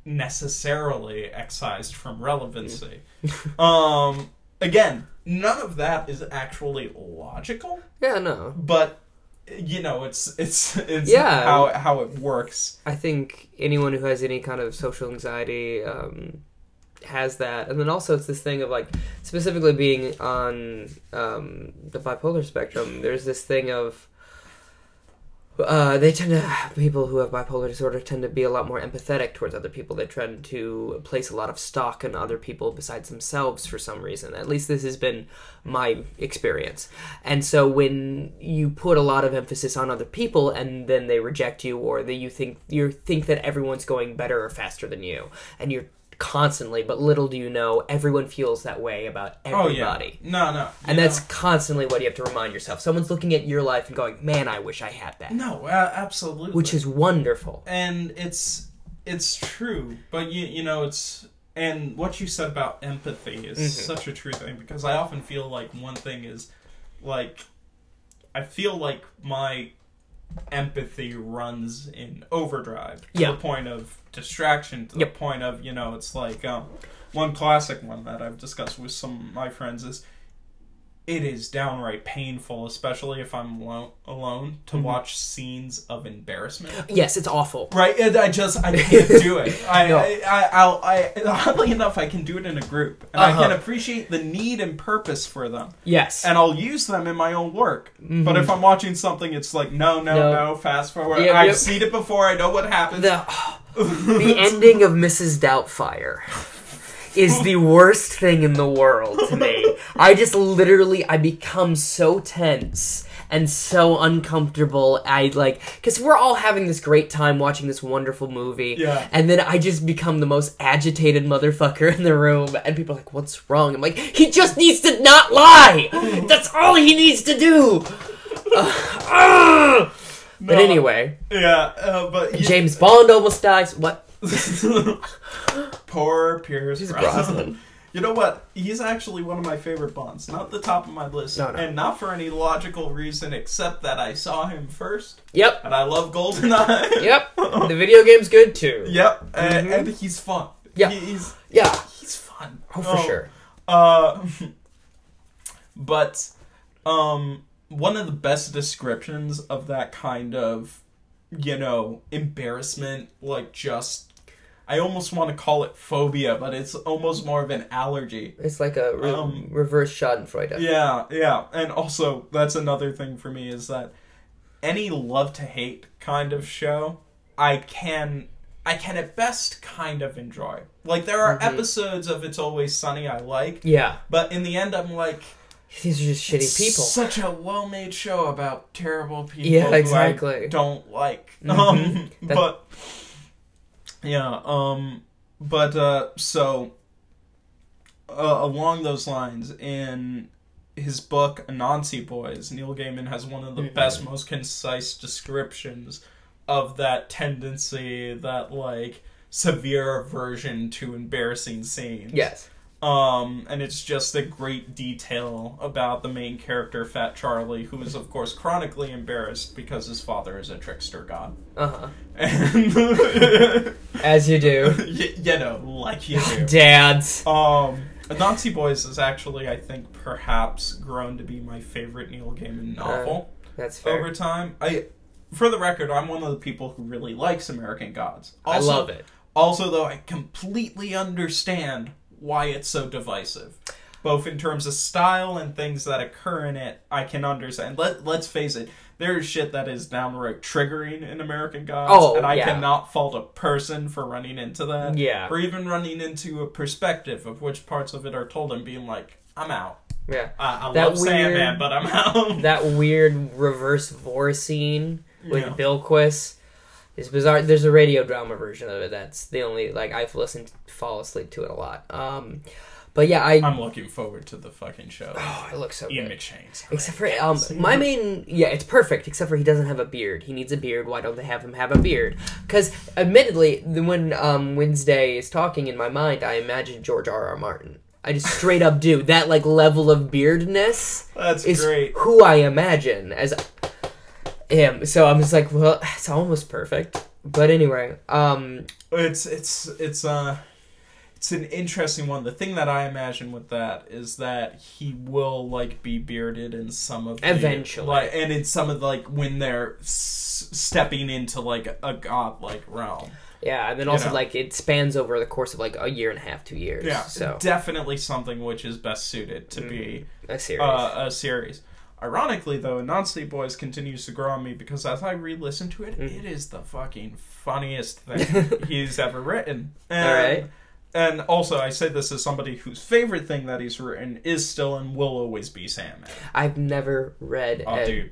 necessarily excised from relevancy. [laughs] um, again, none of that is actually logical, Yeah, no. but you know, it's it's it's Yeah. how how it works. I think anyone who has any kind of social anxiety um, has that, and then also it's this thing of like specifically being on um, the bipolar spectrum. There's this thing of uh, they tend to people who have bipolar disorder tend to be a lot more empathetic towards other people. They tend to place a lot of stock in other people besides themselves for some reason. At least this has been my experience. And so when you put a lot of emphasis on other people and then they reject you, or that you think you think that everyone's going better or faster than you, and you're constantly, but little do you know, everyone feels that way about Oh everybody. yeah. No, no. And you that's constantly what you have to remind yourself. Someone's looking at your life and going, "Man, I wish I had that," no, uh, absolutely. which is wonderful. and it's it's true, but you you know it's and what you said about empathy is Mhm. such a true thing because I often feel like one thing is like I feel like my empathy runs in overdrive to Yeah. the point of distraction to Yep. the point of you know it's like um, one classic one that I've discussed with some of my friends is it is downright painful, especially if I'm alone, alone to Mhm. watch scenes of embarrassment. Yes, it's awful. Right, and I just I can't do it. [laughs] I, No. I, I, I'll, I, oddly enough, I can do it in a group, and I Uh-huh. can appreciate the need and purpose for them, Yes. and I'll use them in my own work. Mhm. But if I'm watching something, it's like no, no, No. no, fast forward. Yep, I've yep. seen it before. I know what happens. the [laughs] the ending of Mrs. Doubtfire is the worst thing in the world to me. [laughs] I just literally I become so tense and so uncomfortable. I like because we're all having this great time watching this wonderful movie, Yeah. and then I just become the most agitated motherfucker in the room, and people are like, "What's wrong?" I'm like, "He just needs to not lie. [laughs] That's all he needs to do." Ugh. [laughs] Ugh. But anyway, yeah, uh, but you- James Bond almost dies. What? [laughs] Poor Pierce He's Brosnan. Brosnan. [laughs] You know what? He's actually one of my favorite Bonds. Not the top of my list, No, no. and not for any logical reason except that I saw him first, Yep. and I love GoldenEye. [laughs] Yep. The video game's good too. Yep, and, Mhm. and he's fun. Yeah. He's Yeah. he's fun. Oh, for sure. Uh, but um, one of the best descriptions of that kind of, you know, embarrassment, like just, I almost want to call it phobia, but it's almost more of an allergy. It's like a re- Um, reverse Schadenfreude. Yeah, yeah, and also that's another thing for me is that any love to hate kind of show, I can. I can at best kind of enjoy. Like there are Mhm. episodes of It's Always Sunny I like, Yeah. but in the end, I'm like, These are just shitty it's people. Such a well-made show about terrible people. Yeah, exactly. don't like. Mhm. Um, That- but yeah, um, but uh, so uh, along those lines, in his book Anansi Boys, Neil Gaiman has one of the Mhm. best, most concise descriptions of that tendency, that like severe aversion to embarrassing scenes. Yes. Um, and it's just a great detail about the main character, Fat Charlie, who is, of course, chronically embarrassed because his father is a trickster god. Uh huh. As you do. [laughs] y- you know, like you do. [laughs] Dads. Um, Anansi Boys is actually, I think, perhaps grown to be my favorite Neil Gaiman novel That's fair. over time. I, for the record, I'm one of the people who really likes American Gods. I love it. Also, though, I completely understand why it's so divisive. Both in terms of style and things that occur in it, I can understand. Let, let's face it, there is shit that is downright triggering in American Gods, Oh, and I yeah. cannot fault a person for running into that. Yeah. Or even running into a perspective of which parts of it are told and being like, I'm out. Yeah. I, I That love Sandman, weird- but I'm out. [laughs] That weird reverse vor scene with Yeah. Bill Quist is bizarre. There's a radio drama version of it. That's the only like I've listened, fall asleep to it a lot. Um, but yeah, I I'm looking forward to the fucking show. oh, it looks so Ian good. McShane's. Except for um, my main yeah, it's perfect. Except for he doesn't have a beard. He needs a beard. Why don't they have him have a beard? Because admittedly, the- when um Wednesday is talking in my mind, I imagine George R. R. Martin. I just straight up do that like level of beardness That's is great. who I imagine as him. So I'm just like, well, [sighs] it's almost perfect. But anyway, um, It's it's it's uh it's an interesting one. The thing that I imagine with that is that he will like be bearded in some of the, Eventually. like and in some of the, like when they're s- stepping into like a godlike realm. yeah, and then You also know. like it spans over the course of like a year and a half, two years. Yeah, so definitely something which is best suited to be a series. uh, a series. Ironically, though, Sleep Boys continues to grow on me because as I re-listen to it, Mm. it is the fucking funniest thing [laughs] he's ever written. And, Alright. And also, I say this as somebody whose favorite thing that he's written is still and will always be Sandman. I've never read. Oh, dude.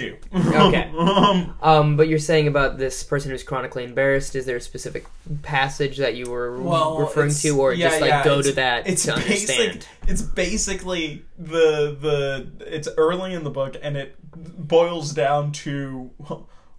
Do. Okay. [laughs] um, but you're saying about this person who's chronically embarrassed. Is there a specific passage that you were well, referring to, or yeah, just like yeah, go to that It's to basic. understand? It's basically the the. It's early in the book, and it boils down to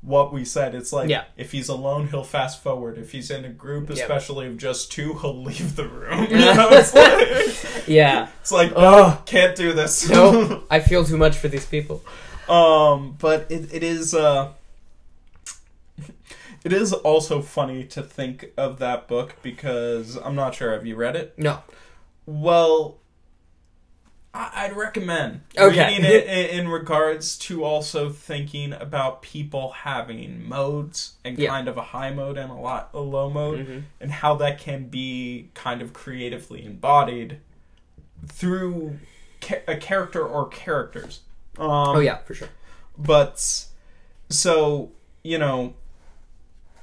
what we said. It's like Yeah. if he's alone, he'll fast forward. If he's in a group, Yeah. especially of just two, he'll leave the room. [laughs] You know, [laughs] it's like, Yeah. it's like oh, can't do this. No, I feel too much for these people. Um, but it, it is uh [laughs] it is also funny to think of that book because I'm not sure have you read it? No. Well, I, I'd recommend Okay. reading it in, regards to also thinking about people having modes and Yeah. kind of a high mode and a lot a low mode Mhm. and how that can be kind of creatively embodied through a character or characters. Um, Oh yeah, for sure. but so you know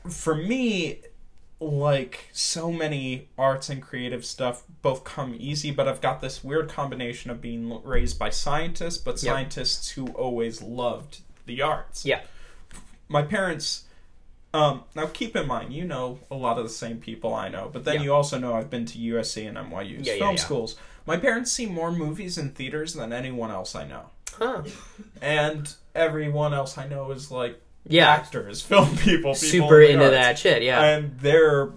for me like so many arts and creative stuff both come easy but i've got this weird combination of being raised by scientists but Yep. scientists who always loved the arts Yeah. my parents um, now keep in mind you know a lot of the same people i know but then Yeah. you also know i've been to usc and nyu's Yeah, yeah, film yeah. schools my parents see more movies in theaters than anyone else i know Huh. [laughs] and everyone else I know is like Yeah. actors, [laughs] film people, people Super in into arts. that shit. Yeah. and they're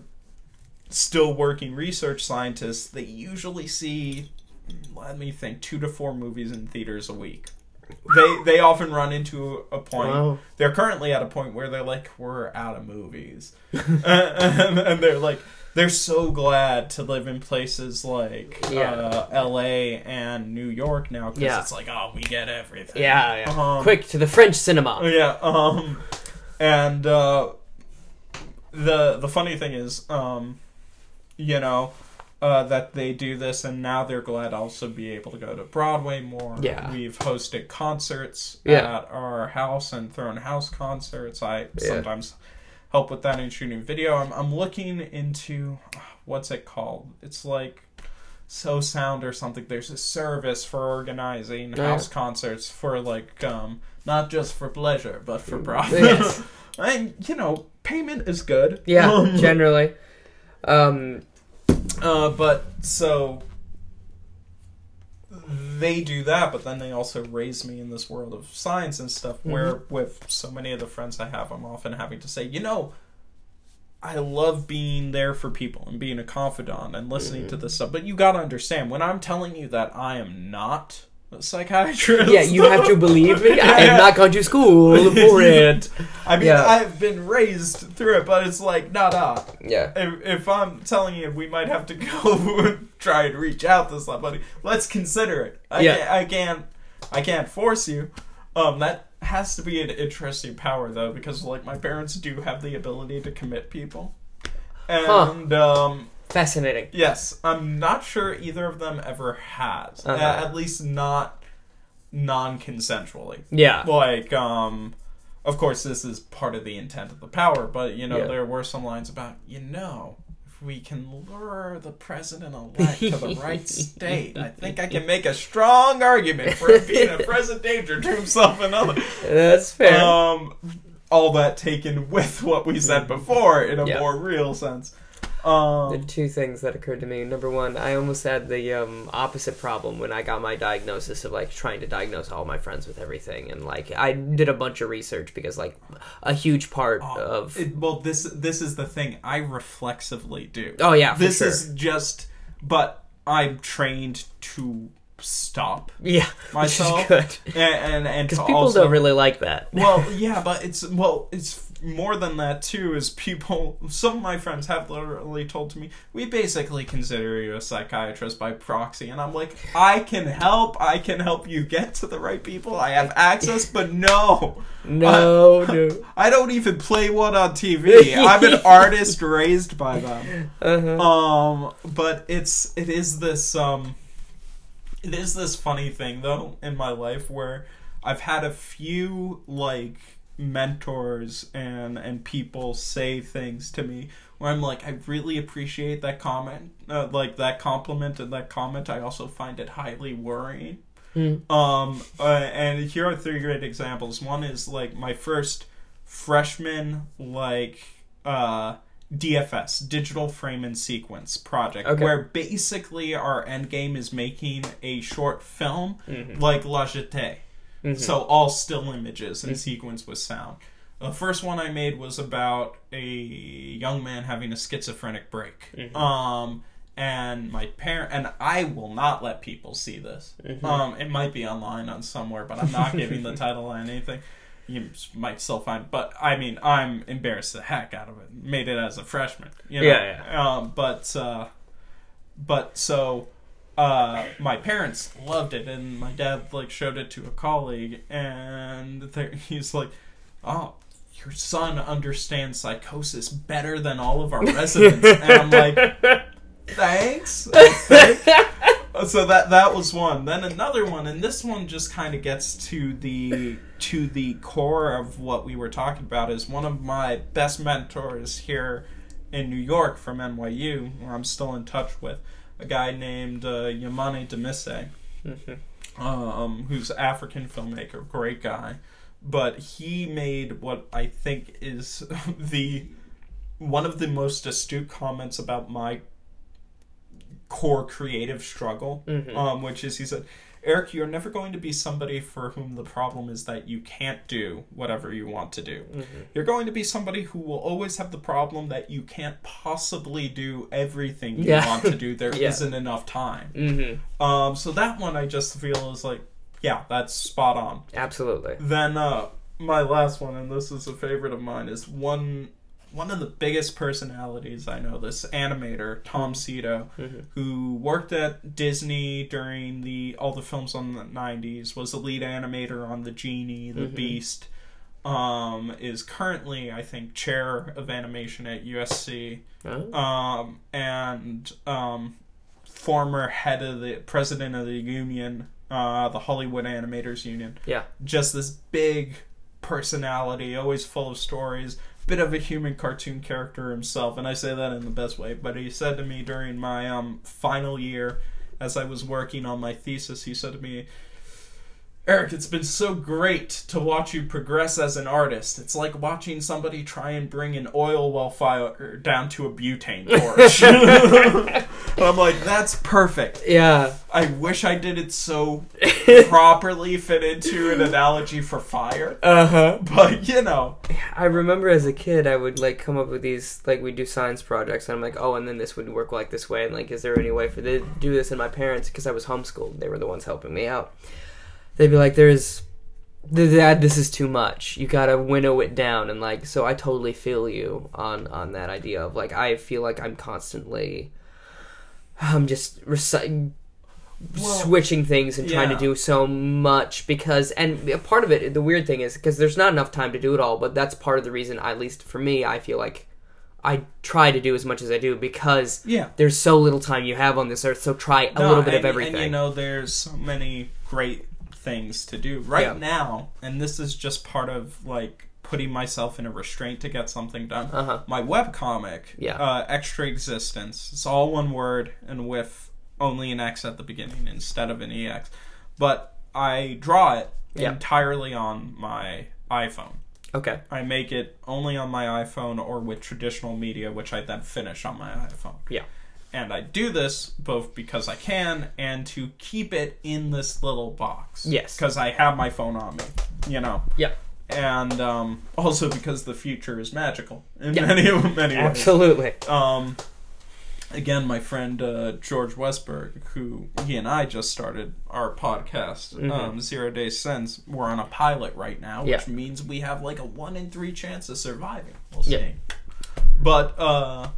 still working research scientists. They usually see, let me think, two to four movies in theaters a week. They they often run into a point. Wow. They're currently at a point where they're like, we're out of movies, and, [laughs] [laughs] and they're like. They're so glad to live in places like Yeah. uh, L.A. and New York now because Yeah. it's like, oh, we get everything. yeah. yeah. Um, Quick to the French cinema. Yeah, um and uh the the funny thing is, um you know, uh that they do this and now they're glad also be able to go to Broadway more. Yeah. We've hosted concerts Yeah. at our house and thrown house concerts. I Yeah. sometimes help with that and shooting video. I'm I'm looking into what's it called? It's like so sound or something there's a service for organizing Yeah. house concerts for like um not just for pleasure but for profit Yes. [laughs] and you know payment is good Yeah, Um, [laughs] generally. Um, uh but so they do that but then they also raise me in this world of science and stuff where with so many of the friends i have i'm often having to say you know I love being there for people and being a confidant and listening to this stuff. But you gotta understand, when I'm telling you that I am not psychiatrist. yeah, you have to believe me. [laughs] I have not gone to school for [laughs] it. I mean, Yeah. I've been raised through it, but it's like, nah, nah. Yeah. If, if I'm telling you we might have to go [laughs] try and reach out to somebody, let's consider it. I, Yeah. can't, I can't, I can't force you. Um, that has to be an interesting power though, because like my parents do have the ability to commit people, and um, Fascinating. yes, I'm not sure either of them ever has, Uh-huh. A- at least not non-consensually Yeah. like um of course this is part of the intent of the power but you know Yeah. there were some lines about you know if we can lure the president elect to the right [laughs] state i think i can make a strong argument for him being a present danger to himself and others That's fair. um all that taken with what we said before in a Yeah. more real sense the um two things that occurred to me. Number one, I almost had the um, opposite problem when I got my diagnosis of like trying to diagnose all my friends with everything, and like I did a bunch of research because like a huge part of it, well this this is the thing i reflexively do oh yeah, this sure. is just but i'm trained to stop yeah, myself [laughs] which is good and and, and because people also, don't really like that. well [laughs] yeah but it's well it's more than that too is people [laughs] some of my friends have literally told to me we basically consider you a psychiatrist by proxy. And i'm like i can help. I can help you get to the right people. I have [laughs] access but no. No, no. [laughs] i don't even play one on tv i'm an artist raised by them. Uh-huh. um but it's it is this um it is this funny thing though in my life where I've had a few like mentors and and people say things to me where I'm like I really appreciate that comment uh, like that compliment and that comment. I also find it highly worrying. Um uh, and here are three great examples. One is like my first freshman like uh DFS digital frame and sequence project Okay. where basically our end game is making a short film Mm-hmm. like La Jetée so all still images and sequence with sound. The first one I made was about a young man having a schizophrenic break. Um, and my parent and I will not let people see this. Um, it might be online on somewhere, but I'm not [laughs] giving the title or anything. You might still find, but I mean, I'm embarrassed the heck out of it. Made it as a freshman, you know. Yeah, Um, but uh, but so uh, my parents loved it, and my dad like showed it to a colleague, and [laughs] he's like, "Oh, your son understands psychosis better than all of our residents," and I'm like, [laughs] "Thanks." so that that was one. Then another one, and this one just kind of gets to the to the core of what we were talking about. Is one of my best mentors here in New York from NYU, where I'm still in touch with a guy named uh, Yemane Demissie, um, who's African filmmaker, great guy. But he made what I think is [laughs] the one of the most astute comments about my core creative struggle, um, which is he said, Eric, you're never going to be somebody for whom the problem is that you can't do whatever you want to do. You're going to be somebody who will always have the problem that you can't possibly do everything you Yeah. want to do. There [laughs] Yeah. not enough time. Mm-hmm. Um, so that one I just feel is like, yeah, that's spot on. Absolutely. Then uh, my last one, and this is a favorite of mine, is one one of the biggest personalities I know. This animator Tom Sito, who worked at Disney during the all the films on the '90s, was the lead animator on the Genie, the Beast. Um, is currently I think chair of animation at USC Oh. um, and um, former head of the president of the union, uh, the Hollywood Animators Union. Yeah. Just this big personality, always full of stories, bit of a human cartoon character himself, and I say that in the best way. But he said to me during my um, final year, as I was working on my thesis, he said to me. Eric, it's been so great to watch you progress as an artist. It's like watching somebody try and bring an oil well fire down to a butane torch. [laughs] I'm like, that's perfect. Yeah. I wish I did it so [laughs] properly fit into an analogy for fire. Uh huh. But, you know, I remember as a kid, I would like come up with these like we do science projects, and I'm like, oh, and then this would work like this way, and like, is there any way for to do this? And my parents, because I was homeschooled, they were the ones helping me out. They'd be like, there's, th- dad, this is too much. You gotta winnow it down, and like, so I totally feel you on on that idea of like, I feel like I'm constantly, I'm just reciting switching things and trying to do so much because and a part of it the weird thing is because there's not enough time to do it all but that's part of the reason at least for me i feel like i try to do as much as i do because Yeah. there's so little time you have on this earth so try a No, little bit and, of everything And you know, there's so many great things to do right Yeah. now, and this is just part of like putting myself in a restraint to get something done. Uh-huh. My webcomic, Yeah. uh, Extra Existence, it's all one word and with only an X at the beginning instead of an EX. But I draw it Yeah. entirely on my iPhone. okay I make it only on my iPhone or with traditional media, which I then finish on my iPhone. yeah And I do this both because I can and to keep it in this little box. Yes. Because I have my phone on me, you know. yeah And um, [laughs] also because the future is magical in Yeah. many, [laughs] many ways. absolutely Um, again, my friend uh, George Westberg, who he and I just started our podcast, Mm-hmm. um, Zero Days Sense. We're on a pilot right now, which means we have like a one in three chance of surviving. We'll see. Yeah. But uh,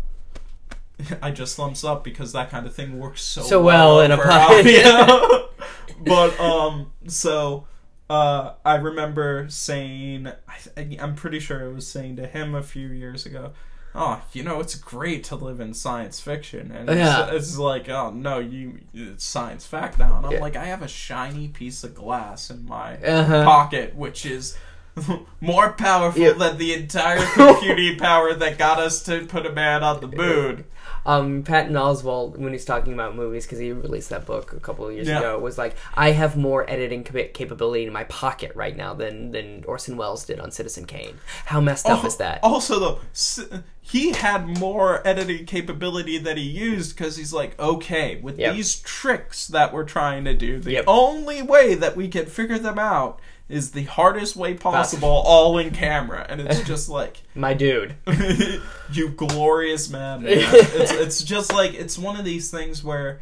[laughs] I just thumbs up because that kind of thing works so, So well in a over [laughs] [laughs] but um, so. Uh, I remember saying, I, I'm pretty sure I was saying to him a few years ago, oh, you know, it's great to live in science fiction, and it's, Yeah. it's like, oh no, you it's science fact now, and I'm Yeah. like, I have a shiny piece of glass in my Uh-huh. pocket, which is. More powerful Yeah. than the entire computing power that got us to put a man on the moon. Um, Patton Oswalt, when he's talking about movies, because he released that book a couple of years Yeah. ago, was like, "I have more editing cap- capability in my pocket right now than than Orson Welles did on Citizen Kane." How messed up Oh, is that? Also, though, he had more editing capability that he used because he's like, okay, with Yep. these tricks that we're trying to do, the Yep. only way that we can figure them out is the hardest way possible, all in camera, and it's [laughs] just like. My dude. [laughs] you glorious man. man. [laughs] it's it's just like it's one of these things where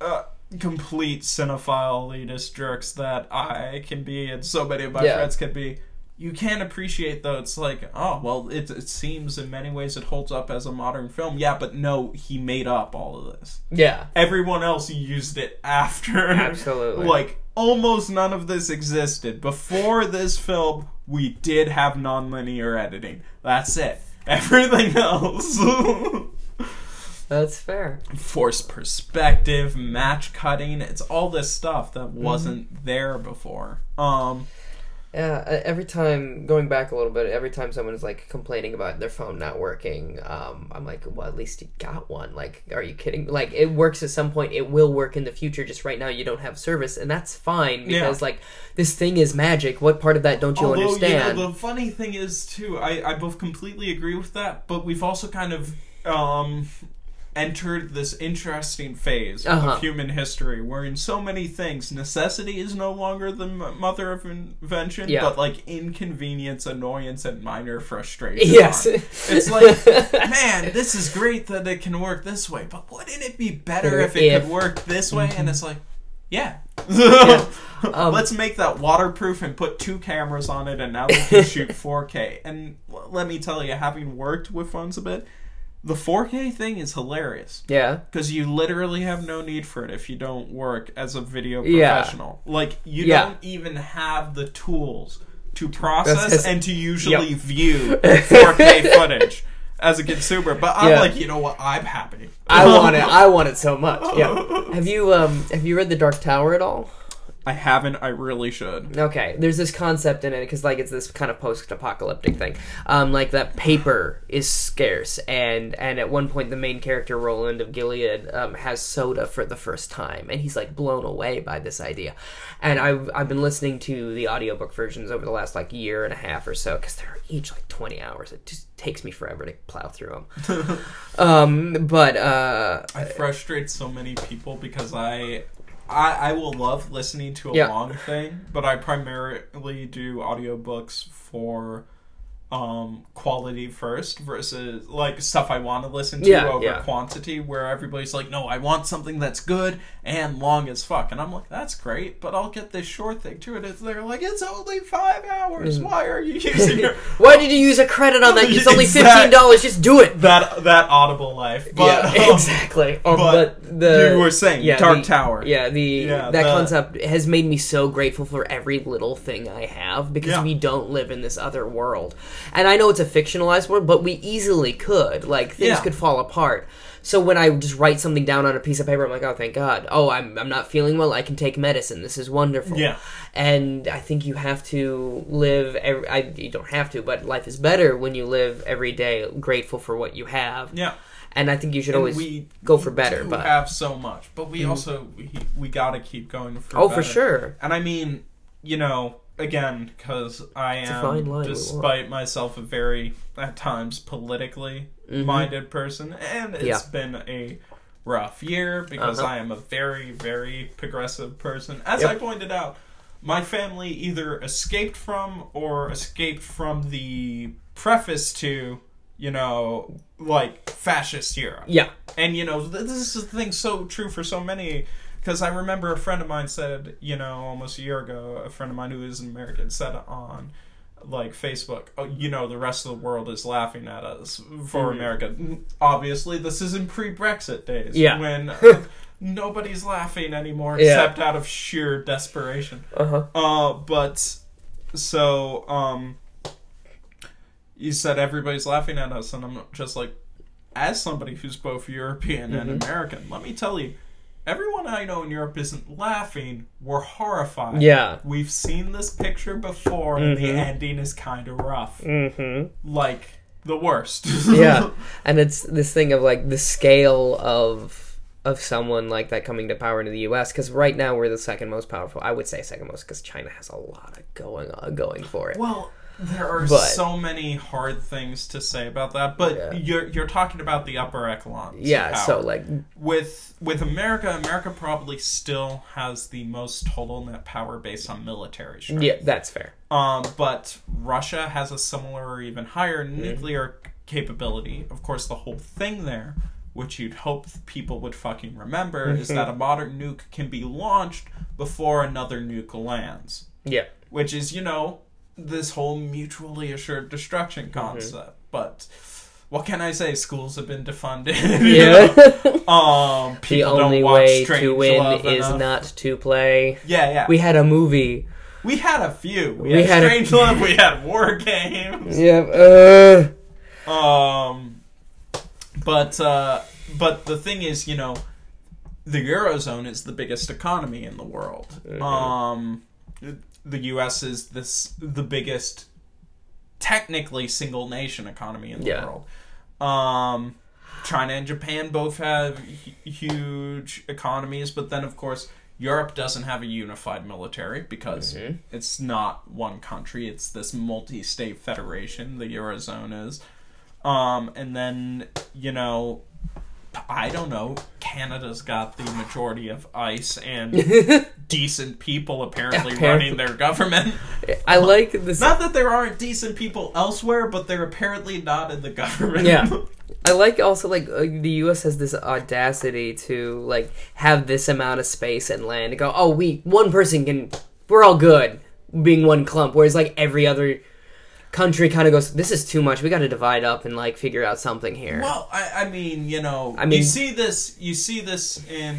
uh, complete cinephile elitist jerks that I can be and so many of my Yeah. friends can be. You can't appreciate though. It's like, oh well, it it seems in many ways it holds up as a modern film. Yeah, but no, he made up all of this. Yeah. Everyone else used it after. Absolutely. like almost none of this existed before this film. We did have nonlinear editing. That's it. Everything else. [laughs] That's fair. Forced perspective, match cutting, it's all this stuff that Mm-hmm. wasn't there before. Um uh, every time going back a little bit, every time someone is like complaining about their phone not working, um, I'm like, well, at least you got one. Like, are you kidding? Like, it works at some point. It will work in the future. Just right now, you don't have service, and that's fine Yeah. because like this thing is magic. What part of that don't you Although, understand? you know, the funny thing is too, I, I both completely agree with that, but we've also kind of um, entered this interesting phase Uh-huh. of human history where in so many things necessity is no longer the m- mother of invention, Yeah. but like inconvenience, annoyance, and minor frustration. yes. It's like, [laughs] man, this is great that it can work this way, but wouldn't it be better if it If- could work this way? And it's like, yeah. [laughs] Um, Let's make that waterproof and put two cameras on it, and now we can [laughs] shoot 4K. And let me tell you, having worked with phones a bit, the 4K thing is hilarious yeah, because you literally have no need for it if you don't work as a video professional. Yeah. Like you Yeah. don't even have the tools to process and to usually Yep. view [laughs] 4K footage as a consumer. But I'm Yeah. like, you know what? I'm happy. I want it. [laughs] I want it so much. Yeah. [laughs] Have you um have you read The Dark Tower at all? I haven't. I really should. Okay, there's this concept in it because like it's this kind of post-apocalyptic thing, um, like that paper is scarce, and and at one point the main character Roland of Gilead um, has soda for the first time, and he's like blown away by this idea, and I've I've been listening to the audiobook versions over the last like year and a half or so because they're each like 20 hours. It just takes me forever to plow through them. [laughs] um, but uh, I frustrate so many people because I, I, I will love listening to a Yeah. long thing, but I primarily do audiobooks for um quality first versus like stuff I want to listen to Yeah, over yeah. quantity where everybody's like no I want something that's good and long as fuck and I'm like that's great but I'll get this short thing too and they're like it's only five Mm. hours why are you using your [laughs] why did you use a credit on that? It's only fifteen dollars. Just do it. that that audible life but yeah, um, exactly. Or, but but, the you were saying yeah, Dark the- Tower Yeah, the Yeah, that the- concept has made me so grateful for every little thing I have because we don't live in this other world. And I know it's a fictionalized world, but we easily could. Like things Yeah. could fall apart. So when I just write something down on a piece of paper, I'm like, oh, thank God. Oh, I'm I'm not feeling well. I can take medicine. This is wonderful. Yeah. And I think you have to live. Every, I, you don't have to, but life is better when you live every day grateful for what you have. yeah And I think you should And always we go for better. But have so much, but we mm-hmm. also we, we got to keep going for. oh, for sure. And I mean, you know, again, because I am, line despite myself, a very at times politically minded person, and it's Mm-hmm. Yeah. been a rough year because Uh-huh. I am a very very progressive person. As Yep. I pointed out. My family either escaped from or escaped from the preface to, you know, like fascist Europe. Yeah. And you know, this is the thing so true for so many. Because I remember a friend of mine said, you know, almost a year ago, a friend of mine who is an American said on like Facebook, oh, you know, the rest of the world is laughing at us for America. Obviously, this is in pre-Brexit days, Yeah. when uh, [laughs] nobody's laughing anymore Yeah. except out of sheer desperation. Uh huh. Uh, but so um, you said everybody's laughing at us, and I'm just like, as somebody who's both European and Mm-hmm. American, let me tell you, everyone I know in Europe isn't laughing. We're horrified. Yeah. We've seen this picture before, and the Mhm. ending is kind of rough. Mm-hmm. Like the worst. [laughs] yeah and it's this thing of like the scale of of someone like that coming to power into the us because right now we're the second most powerful i would say second most because china has a lot of going on going for it Well, there are But- so many hard things to say about that, but Yeah. you're you're talking about the upper echelons. of yeah so like with with America, America probably still has the most total net power based on military strength. yeah that's fair Um, but Russia has a similar or even higher Mm-hmm. nuclear capability. Of course, the whole thing there, which you'd hope people would fucking remember, is Mm-hmm. that a modern nuke can be launched before another nuke lands yeah which is you know this whole mutually assured destruction Mm-hmm. concept but what can i say? Schools have been defunded. [laughs] Yeah. [laughs] Um the only way Strange to win is enough. not to play. Yeah yeah. We had a movie. We had a few. We, We had, had a- strange [laughs] love we had war games. Yeah uh. Um but uh but the thing is you know the eurozone is the biggest economy in the world. Mm-hmm. um the us is this the biggest technically single nation economy in the Yeah. world um china and japan both have hu- huge economies but then of course Europe doesn't have a unified military because Mm-hmm. it's not one country. It's this multi-state federation. The eurozone is, um, and then you know, I don't know. Canada's got the majority of ice and [laughs] decent people apparently Apparently. running their government. i like this Not that there aren't decent people elsewhere, but they're apparently not in the government. Yeah. [laughs] I like also like uh, the U.S. has this audacity to like have this amount of space and land to go. Oh, we one person can. We're all good being one clump. Whereas like every other country kind of goes, this is too much. We got to divide up and like figure out something here. Well, I, I mean, you know, I mean- you see this, you see this in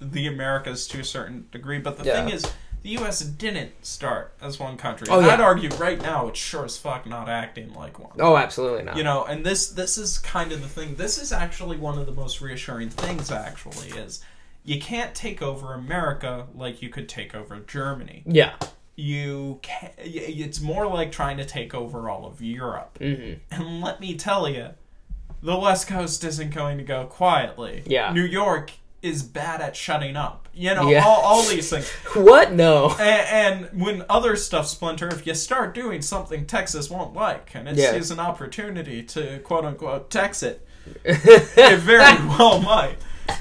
the Americas to a certain degree, but the Yeah. thing is, the U.S. didn't start as one country. Oh, yeah. I'd argue right now it's sure as fuck not acting like one. oh, absolutely not. You know, and this this is kind of the thing. This is actually one of the most reassuring things. Actually, is you can't take over America like you could take over Germany. yeah. You can It's more like trying to take over all of Europe. hmm And let me tell you, the West Coast isn't going to go quietly. Yeah. New York is bad at shutting up. You know, Yeah. all, all these things. [laughs] What? No. And, and when other stuff splinter, if you start doing something Texas won't like, and it Yeah. sees an opportunity to quote unquote Tex it, [laughs] it very well might.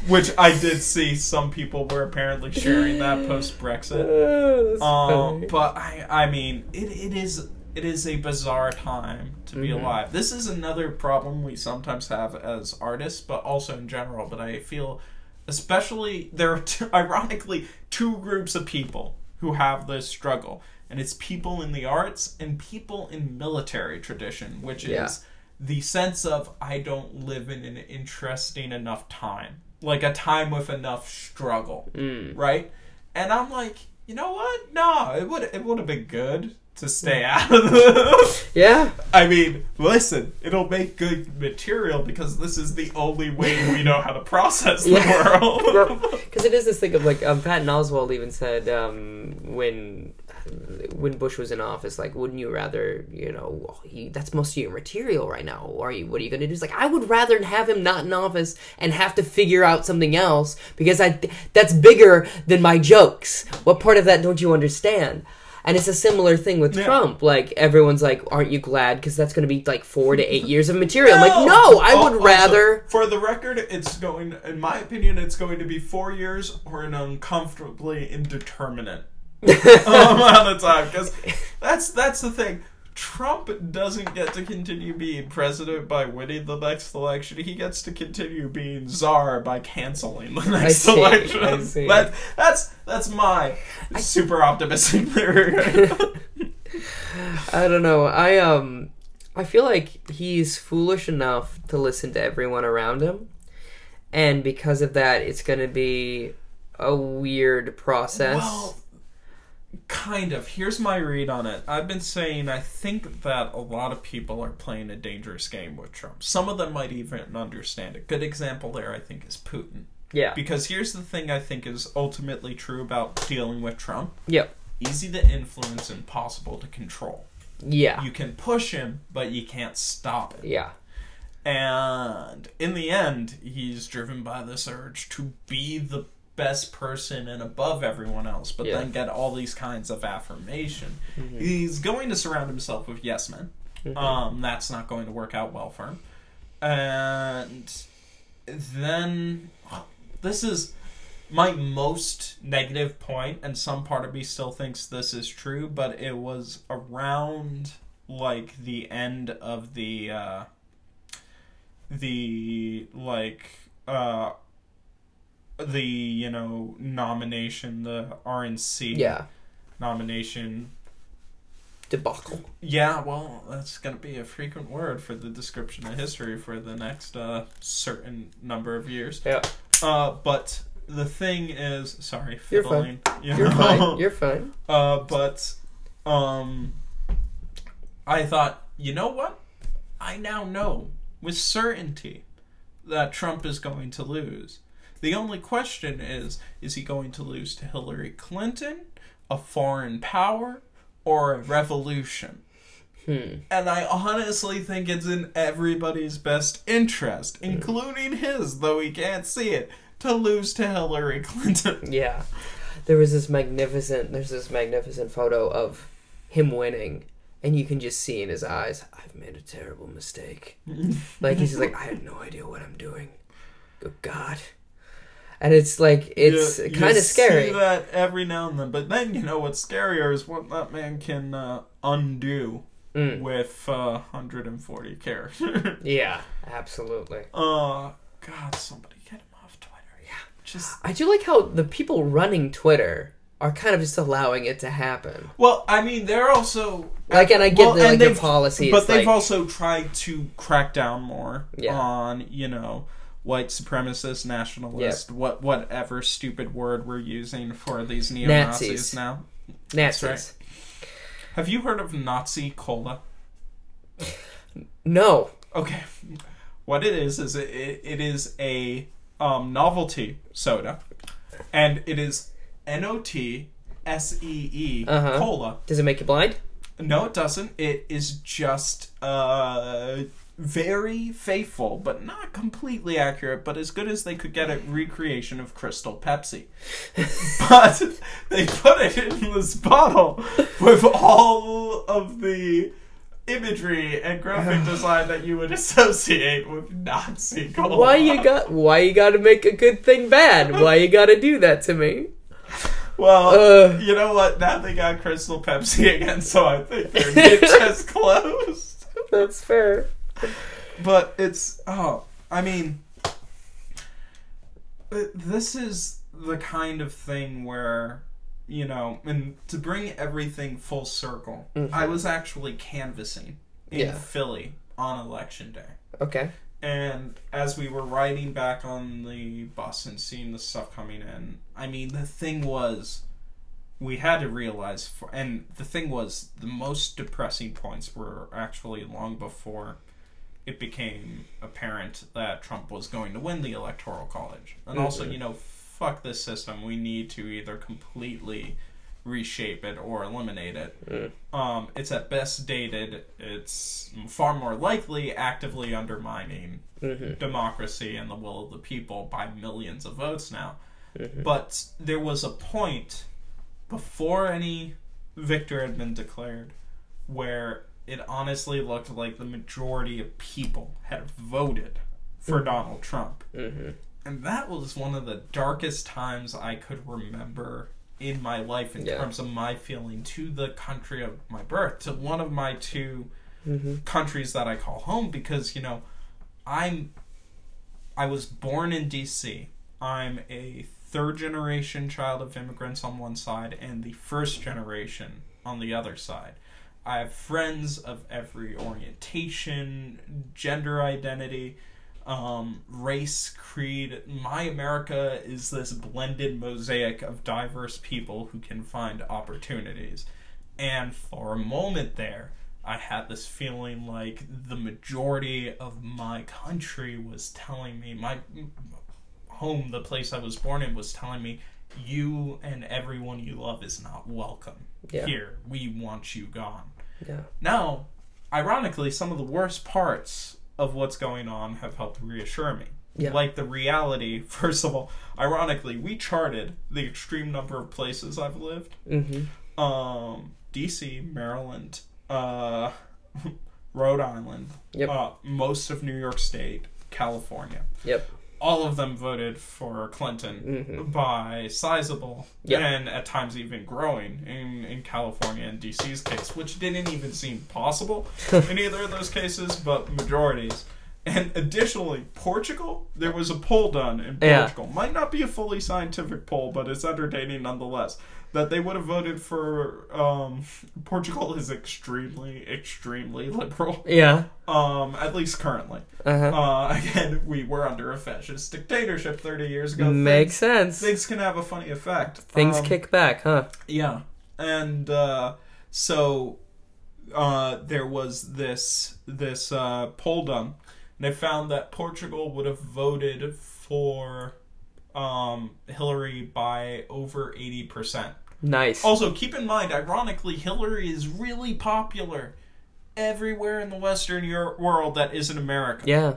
Which I did see some people were apparently sharing that [laughs] post Brexit. Um, but I, I mean, it, it is it is a bizarre time to be Mm-hmm. alive. This is another problem we sometimes have as artists, but also in general. But I feel, especially there are two, [laughs] ironically two groups of people who have this struggle, and it's people in the arts and people in military tradition, which Yeah. is the sense of I don't live in an interesting enough time, like a time with enough struggle Mm. right? And I'm like, you know what? No, it would it would have been good to stay [laughs] out of the. [laughs] Yeah. I mean, listen, it'll make good material because this is the only way we know how to process the Yeah. world. [laughs] Because it is this thing of like um, Patton Oswalt even said um, when when Bush was in office, like, wouldn't you rather, you know, he, that's most of your material right now. Or are you, what are you going to do? He's like, I would rather have him not in office and have to figure out something else because I that's bigger than my jokes. What part of that don't you understand? And it's a similar thing with Yeah. Trump. Like everyone's like, "Aren't you glad?" Because that's going to be like four to eight years of material. I'm like, no, I would oh, also, rather. For the record, it's going. In my opinion, it's going to be four years or an uncomfortably indeterminate [laughs] amount of time because that's that's the thing. Trump doesn't get to continue being president by winning the next election. He gets to continue being czar by canceling the next see, election. I see. That, that's that's my super [laughs] optimistic theory. [laughs] I don't know. I um I feel like he's foolish enough to listen to everyone around him. And because of that, it's going to be a weird process. well, Kind of. Here's my read on it. I've been saying I think that a lot of people are playing a dangerous game with Trump. Some of them might even understand it. Good example there, I think, is Putin. Yeah. Because here's the thing I think is ultimately true about dealing with Trump Yep. easy to influence, impossible to control. Yeah. You can push him, but you can't stop it. Yeah. And in the end, he's driven by this urge to be the best person and above everyone else, but Yeah. then get all these kinds of affirmation. He's going to surround himself with yes men. Um, that's not going to work out well for him. And then this is my most negative point, and some part of me still thinks this is true, but it was around like the end of the uh the like uh the you know nomination the RNC Yeah. nomination Debacle. yeah, well, that's going to be a frequent word for the description of history for the next uh, certain number of years. Yeah. Uh, but the thing is, sorry, You're fiddling. you You're fine. You're fine. [laughs] Uh, but um, I thought, you know what? I now know with certainty that Trump is going to lose. The only question is is he going to lose to Hillary Clinton, a foreign power, or a revolution? Hmm. And I honestly think it's in everybody's best interest, including his, though he can't see it, to lose to Hillary Clinton. [laughs] Yeah. There was this magnificent there's this magnificent photo of him winning and you can just see in his eyes, I've made a terrible mistake. [laughs] like he's just like, I have no idea what I'm doing. Good God. And it's like it's kind of scary. See that every now and then, but then you know what's scarier is what that man can uh, undo Mm. with uh, 140 characters. [laughs] Yeah, absolutely. uh, God, somebody get him off Twitter. Yeah, just I do like how the people running Twitter are kind of just allowing it to happen. well, I mean, they're also Like, and I get Well, the, like the policy. but they've like, also tried to crack down more Yeah. on you know white supremacist nationalist what whatever stupid word we're using for these neo Nazis now. Nazis. right. Have you heard of Nazi cola? No. Okay, what it is is it, it, it is a um, novelty soda, and it is N O T S E E Uh-huh. cola. Does it make you blind? No, it doesn't. It is just uh very faithful, but not completely accurate, but as good as they could get at recreation of Crystal Pepsi. [laughs] but they put it in this bottle with all of the imagery and graphic [sighs] design that you would associate with Nazi cola. Why you got? Why you got to make a good thing bad? Why you got to do that to me? Well, Uh. you know what? Now they got Crystal Pepsi again, so I think their niche has [laughs] closed. That's fair. But it's oh, I mean, uh, this is the kind of thing where you know, and to bring everything full circle, mm-hmm. I was actually canvassing in Yeah. Philly on election day. Okay. And as we were riding back on the bus and seeing the stuff coming in, I mean, the thing was, we had to realize, for, and the thing was, the most depressing points were actually long before it became apparent that Trump was going to win the Electoral College. And also, mm-hmm. you know, fuck this system. We need to either completely reshape it or eliminate it. Um, it's at best dated. It's far more likely actively undermining mm-hmm. democracy and the will of the people by millions of votes now. Mm-hmm. But there was a point before any victor had been declared where it honestly looked like the majority of people had voted for mm-hmm. Donald Trump. Mm-hmm. And that was one of the darkest times I could remember in my life in Yeah. terms of my feeling to the country of my birth, to one of my 2 mm-hmm. countries that I call home because, you know, I'm I was born in DC. I'm a third generation child of immigrants on one side and the first generation on the other side. I have friends of every orientation, gender identity. um, race, creed. My America is this blended mosaic of diverse people who can find opportunities. And for a moment there, I had this feeling like the majority of my country was telling me, my home, the place I was born in, was telling me, you and everyone you love is not welcome Yeah. here. We want you gone. Yeah. Now, ironically, some of the worst parts of what's going on have helped reassure me. Yeah. Like the reality, [laughs] first of all, ironically, we charted the extreme number of places I've lived. Mm-hmm. Um, DC, Maryland, uh, [laughs] Rhode Island, Yep. uh, most of New York State, California. Yep. All of them voted for Clinton Mhm. by sizable Yeah. and at times even growing in, in California and DC's case, which didn't even seem possible [laughs] in either of those cases, but majorities. And additionally, Portugal, there was a poll done in Yeah. Portugal. Might not be a fully scientific poll, but it's entertaining nonetheless. That they would have voted for um, [laughs] Portugal is extremely, extremely liberal. Yeah. Um, at least currently. Uh-huh. Uh, [laughs] again, we were under a fascist dictatorship 30 years ago. Makes things, sense. things can have a funny effect. Things Um, kick back, huh? Yeah. And uh, so uh, there was this this uh, poll done, and they found that Portugal would have voted for um, Hillary by over 80%. Nice. Also, keep in mind, ironically, Hillary is really popular everywhere in the Western Euro- world that isn't America. Yeah.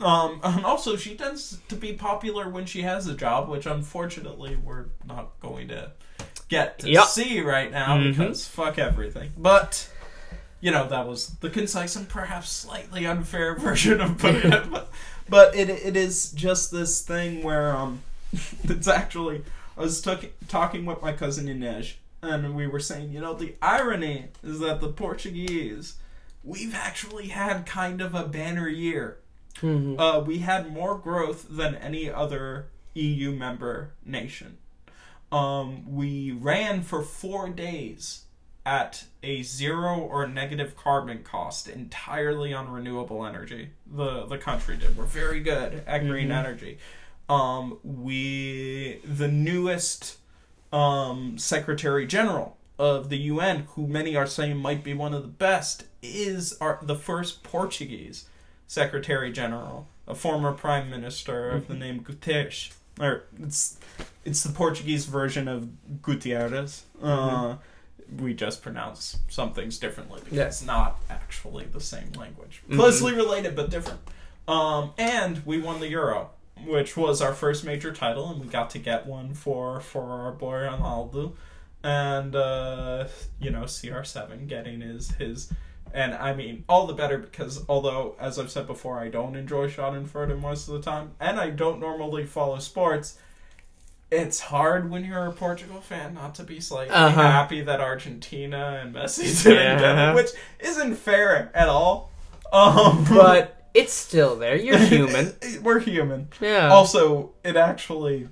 Um, and also, she tends to be popular when she has a job, which unfortunately we're not going to get to Yep. see right now Mhm. because fuck everything. But you know that was the concise and perhaps slightly unfair [laughs] version of putting it. But, but it it is just this thing where um, [laughs] it's actually I was talking talking with my cousin Inej, and we were saying, you know, the irony is that the Portuguese. We've actually had kind of a banner year Mhm. uh, we had more growth than any other EU member nation. Um, we ran for four days at a zero or negative carbon cost entirely on renewable energy. The the country did. We're very good at green energy. Um, we the newest um, Secretary General of the UN, who many are saying might be one of the best, is our the first Portuguese Secretary General, a former Prime Minister of the name Guterres. Or it's it's the Portuguese version of Gutierrez. Uh, we just pronounce some things differently because Yeah. it's not actually the same language. Mhm. Closely related but different. Um, and we won the Euro, which was our first major title, and we got to get one for for our boy Ronaldo, and uh, you know CR7 getting his his. And I mean, all the better because although, as I've said before, I don't enjoy Schadenfreude most of the time, and I don't normally follow sports, it's hard when you're a Portugal fan not to be slightly Uh-huh. happy that Argentina and Messi [laughs] didn't get it, which isn't fair at all. Um, But it's still there. You're [laughs] human. we're human. Yeah. Also, it actually.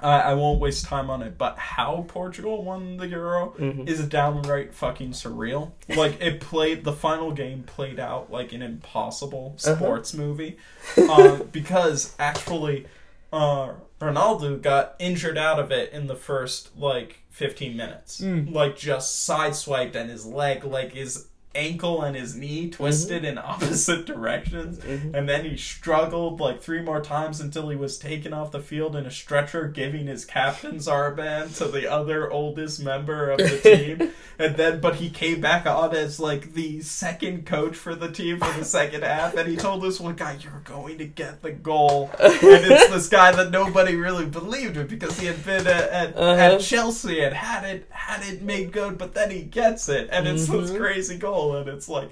I I won't waste time on it, but how Portugal won the Euro Mhm. is downright fucking surreal. Like it played, the final game played out like an impossible Uh-huh. sports movie, uh, [laughs] because actually, uh, Ronaldo got injured out of it in the first like 15 minutes, Mm. like just sideswiped, and his leg, like his ankle and his knee twisted in [laughs] opposite directions Mhm. and then he struggled like three more times until he was taken off the field in a stretcher, giving his captain's armband to the other oldest member of the [laughs] team. and then, but he came back on as like the second coach for the team for the second half, and he told this one guy, "You're going to get the goal." and it's this guy that nobody really believed in because he had been at, at, Uh-huh. at Chelsea and had it had it made good, but then he gets it, and it's this Mhm. crazy goal, and it's like.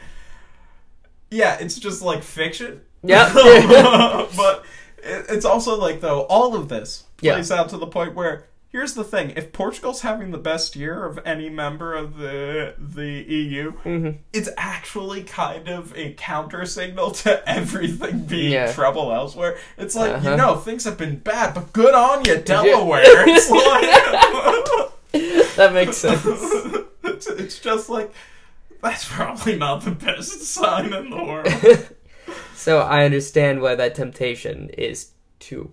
Yeah, it's just like fiction. Yeah, [laughs] [laughs] but it's also like though all of this Yeah. plays out to the point where here's the thing: if Portugal's having the best year of any member of the the EU, Mhm. it's actually kind of a counter signal to everything [laughs] being Yeah. trouble elsewhere. It's like Uh-huh. you know things have been bad, but good on you, Delaware. it's like [laughs] that makes sense. it's, it's just like that's probably not the best sign in the world. [laughs] So I understand why that temptation is to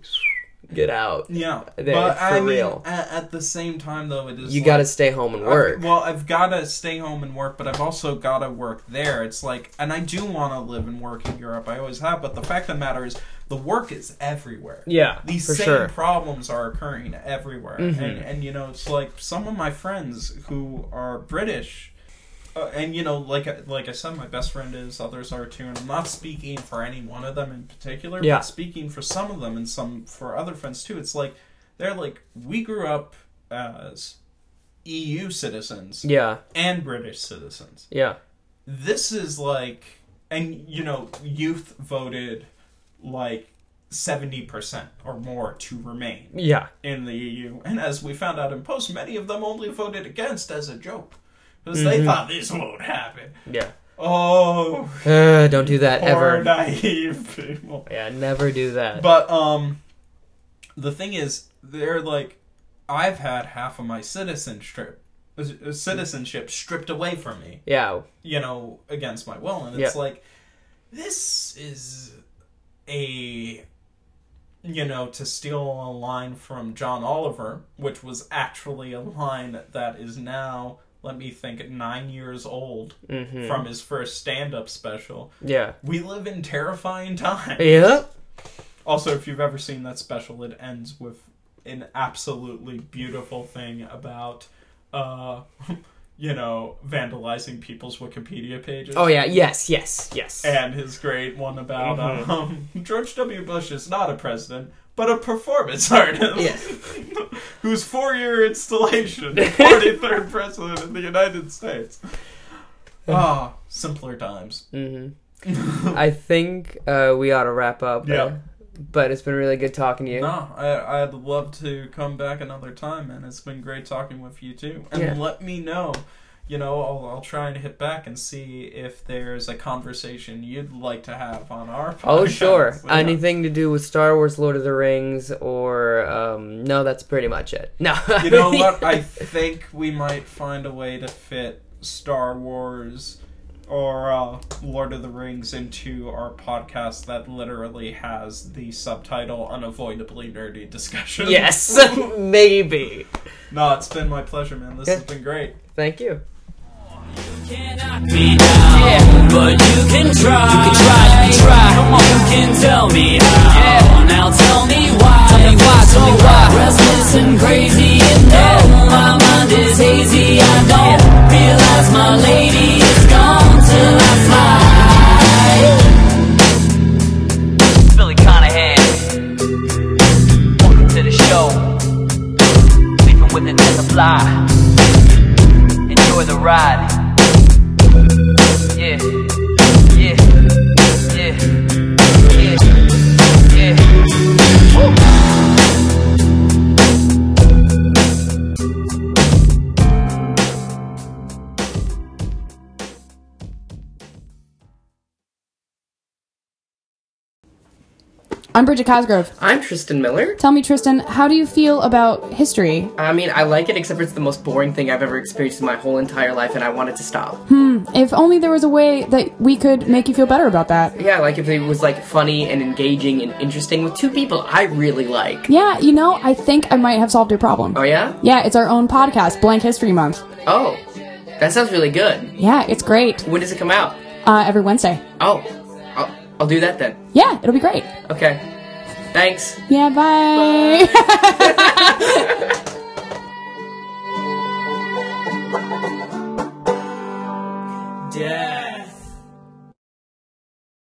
get out. Yeah, There, but for I mean. At, at the same time, though, it is You like, got to stay home and work. I've- well, I've got to stay home and work, but I've also got to work there. It's like, and I do want to live and work in Europe. I always have, but the fact of the matter is, the work is everywhere. yeah, These same sure. Mm-hmm. problems are occurring everywhere, and and you know, it's like some of my friends who are British. Uh, and you know, like I- like I said, my best friend is. Others are too. And I'm not speaking for any one of them in particular, Yeah. but speaking for some of them and some for other friends too. It's like they're like we grew up as EU citizens Yeah, and British citizens. yeah, This is like, and you know, youth voted like seventy percent or more to remain yeah. in the EU, and as we found out in post, many of them only voted against as a joke because they thought this won't happen. Yeah. Oh, Uh, don't do that poor ever. naive people. Yeah, never do that. But um, the thing is, they're like, I've had half of my citizenship uh, citizenship stripped away from me. yeah, You know, against my will, and it's Yeah. like, this is a. You know, to steal a line from John Oliver, which was actually a line that is now, let me think, nine years old hmm from his first stand up special. yeah, We live in terrifying times. yeah. Also, if you've ever seen that special, it ends with an absolutely beautiful thing about, uh, [laughs] you know, vandalizing people's Wikipedia pages. Oh yeah, yes, yes, yes. And his great one about Mhm. um, [laughs] George W. Bush is not a president, but a performance [laughs] artist. Yes. [laughs] whose four-year installation, 43rd [laughs] president in the United States. Ah, simpler times. hmm I think uh, we ought to wrap up. Yeah. uh, but it's been really good talking to you. No, I, I'd love to come back another time, and it's been great talking with you too. And Yeah. let me know. You know, I'll, I'll try and hit back and see if there's a conversation you'd like to have on our podcast. Oh sure, [laughs] Yeah. anything to do with Star Wars, Lord of the Rings, or um, no, that's pretty much it. No, You know [laughs] what? I think we might find a way to fit Star Wars or uh, Lord of the Rings into our podcast that literally has the subtitle "Unavoidably Nerdy Discussion." yes, [laughs] maybe. no, it's been my pleasure, man. This has been great. Thank you. Cannot be down. Yeah, but you can try. You can try. You can try. Come on. You can tell me how. Yeah. Now tell me why. Tell me why. Tell me why. Restless and crazy, and no, my mind is hazy. I don't realize my lady is gone till I fly. Billy Conahan. Welcome to the show. Sleeping with it as fly. Enjoy the ride. I'm Bridget Cosgrove. I'm Tristan Miller. Tell me, Tristan, how do you feel about history? I mean, I like it, except it's the most boring thing I've ever experienced in my whole entire life, and I want it to stop. Hmm. If only there was a way that we could make you feel better about that. Yeah, like if it was like funny and engaging and interesting with two people I really like. Yeah, you know, I think I might have solved your problem. Oh yeah? Yeah, it's our own podcast, Blank History Month. Oh, that sounds really good. Yeah, it's great. When does it come out? Uh, every Wednesday. Oh, I'll, do that then. Yeah, it'll be great. Okay. Thanks. Yeah, bye. [laughs] Dad.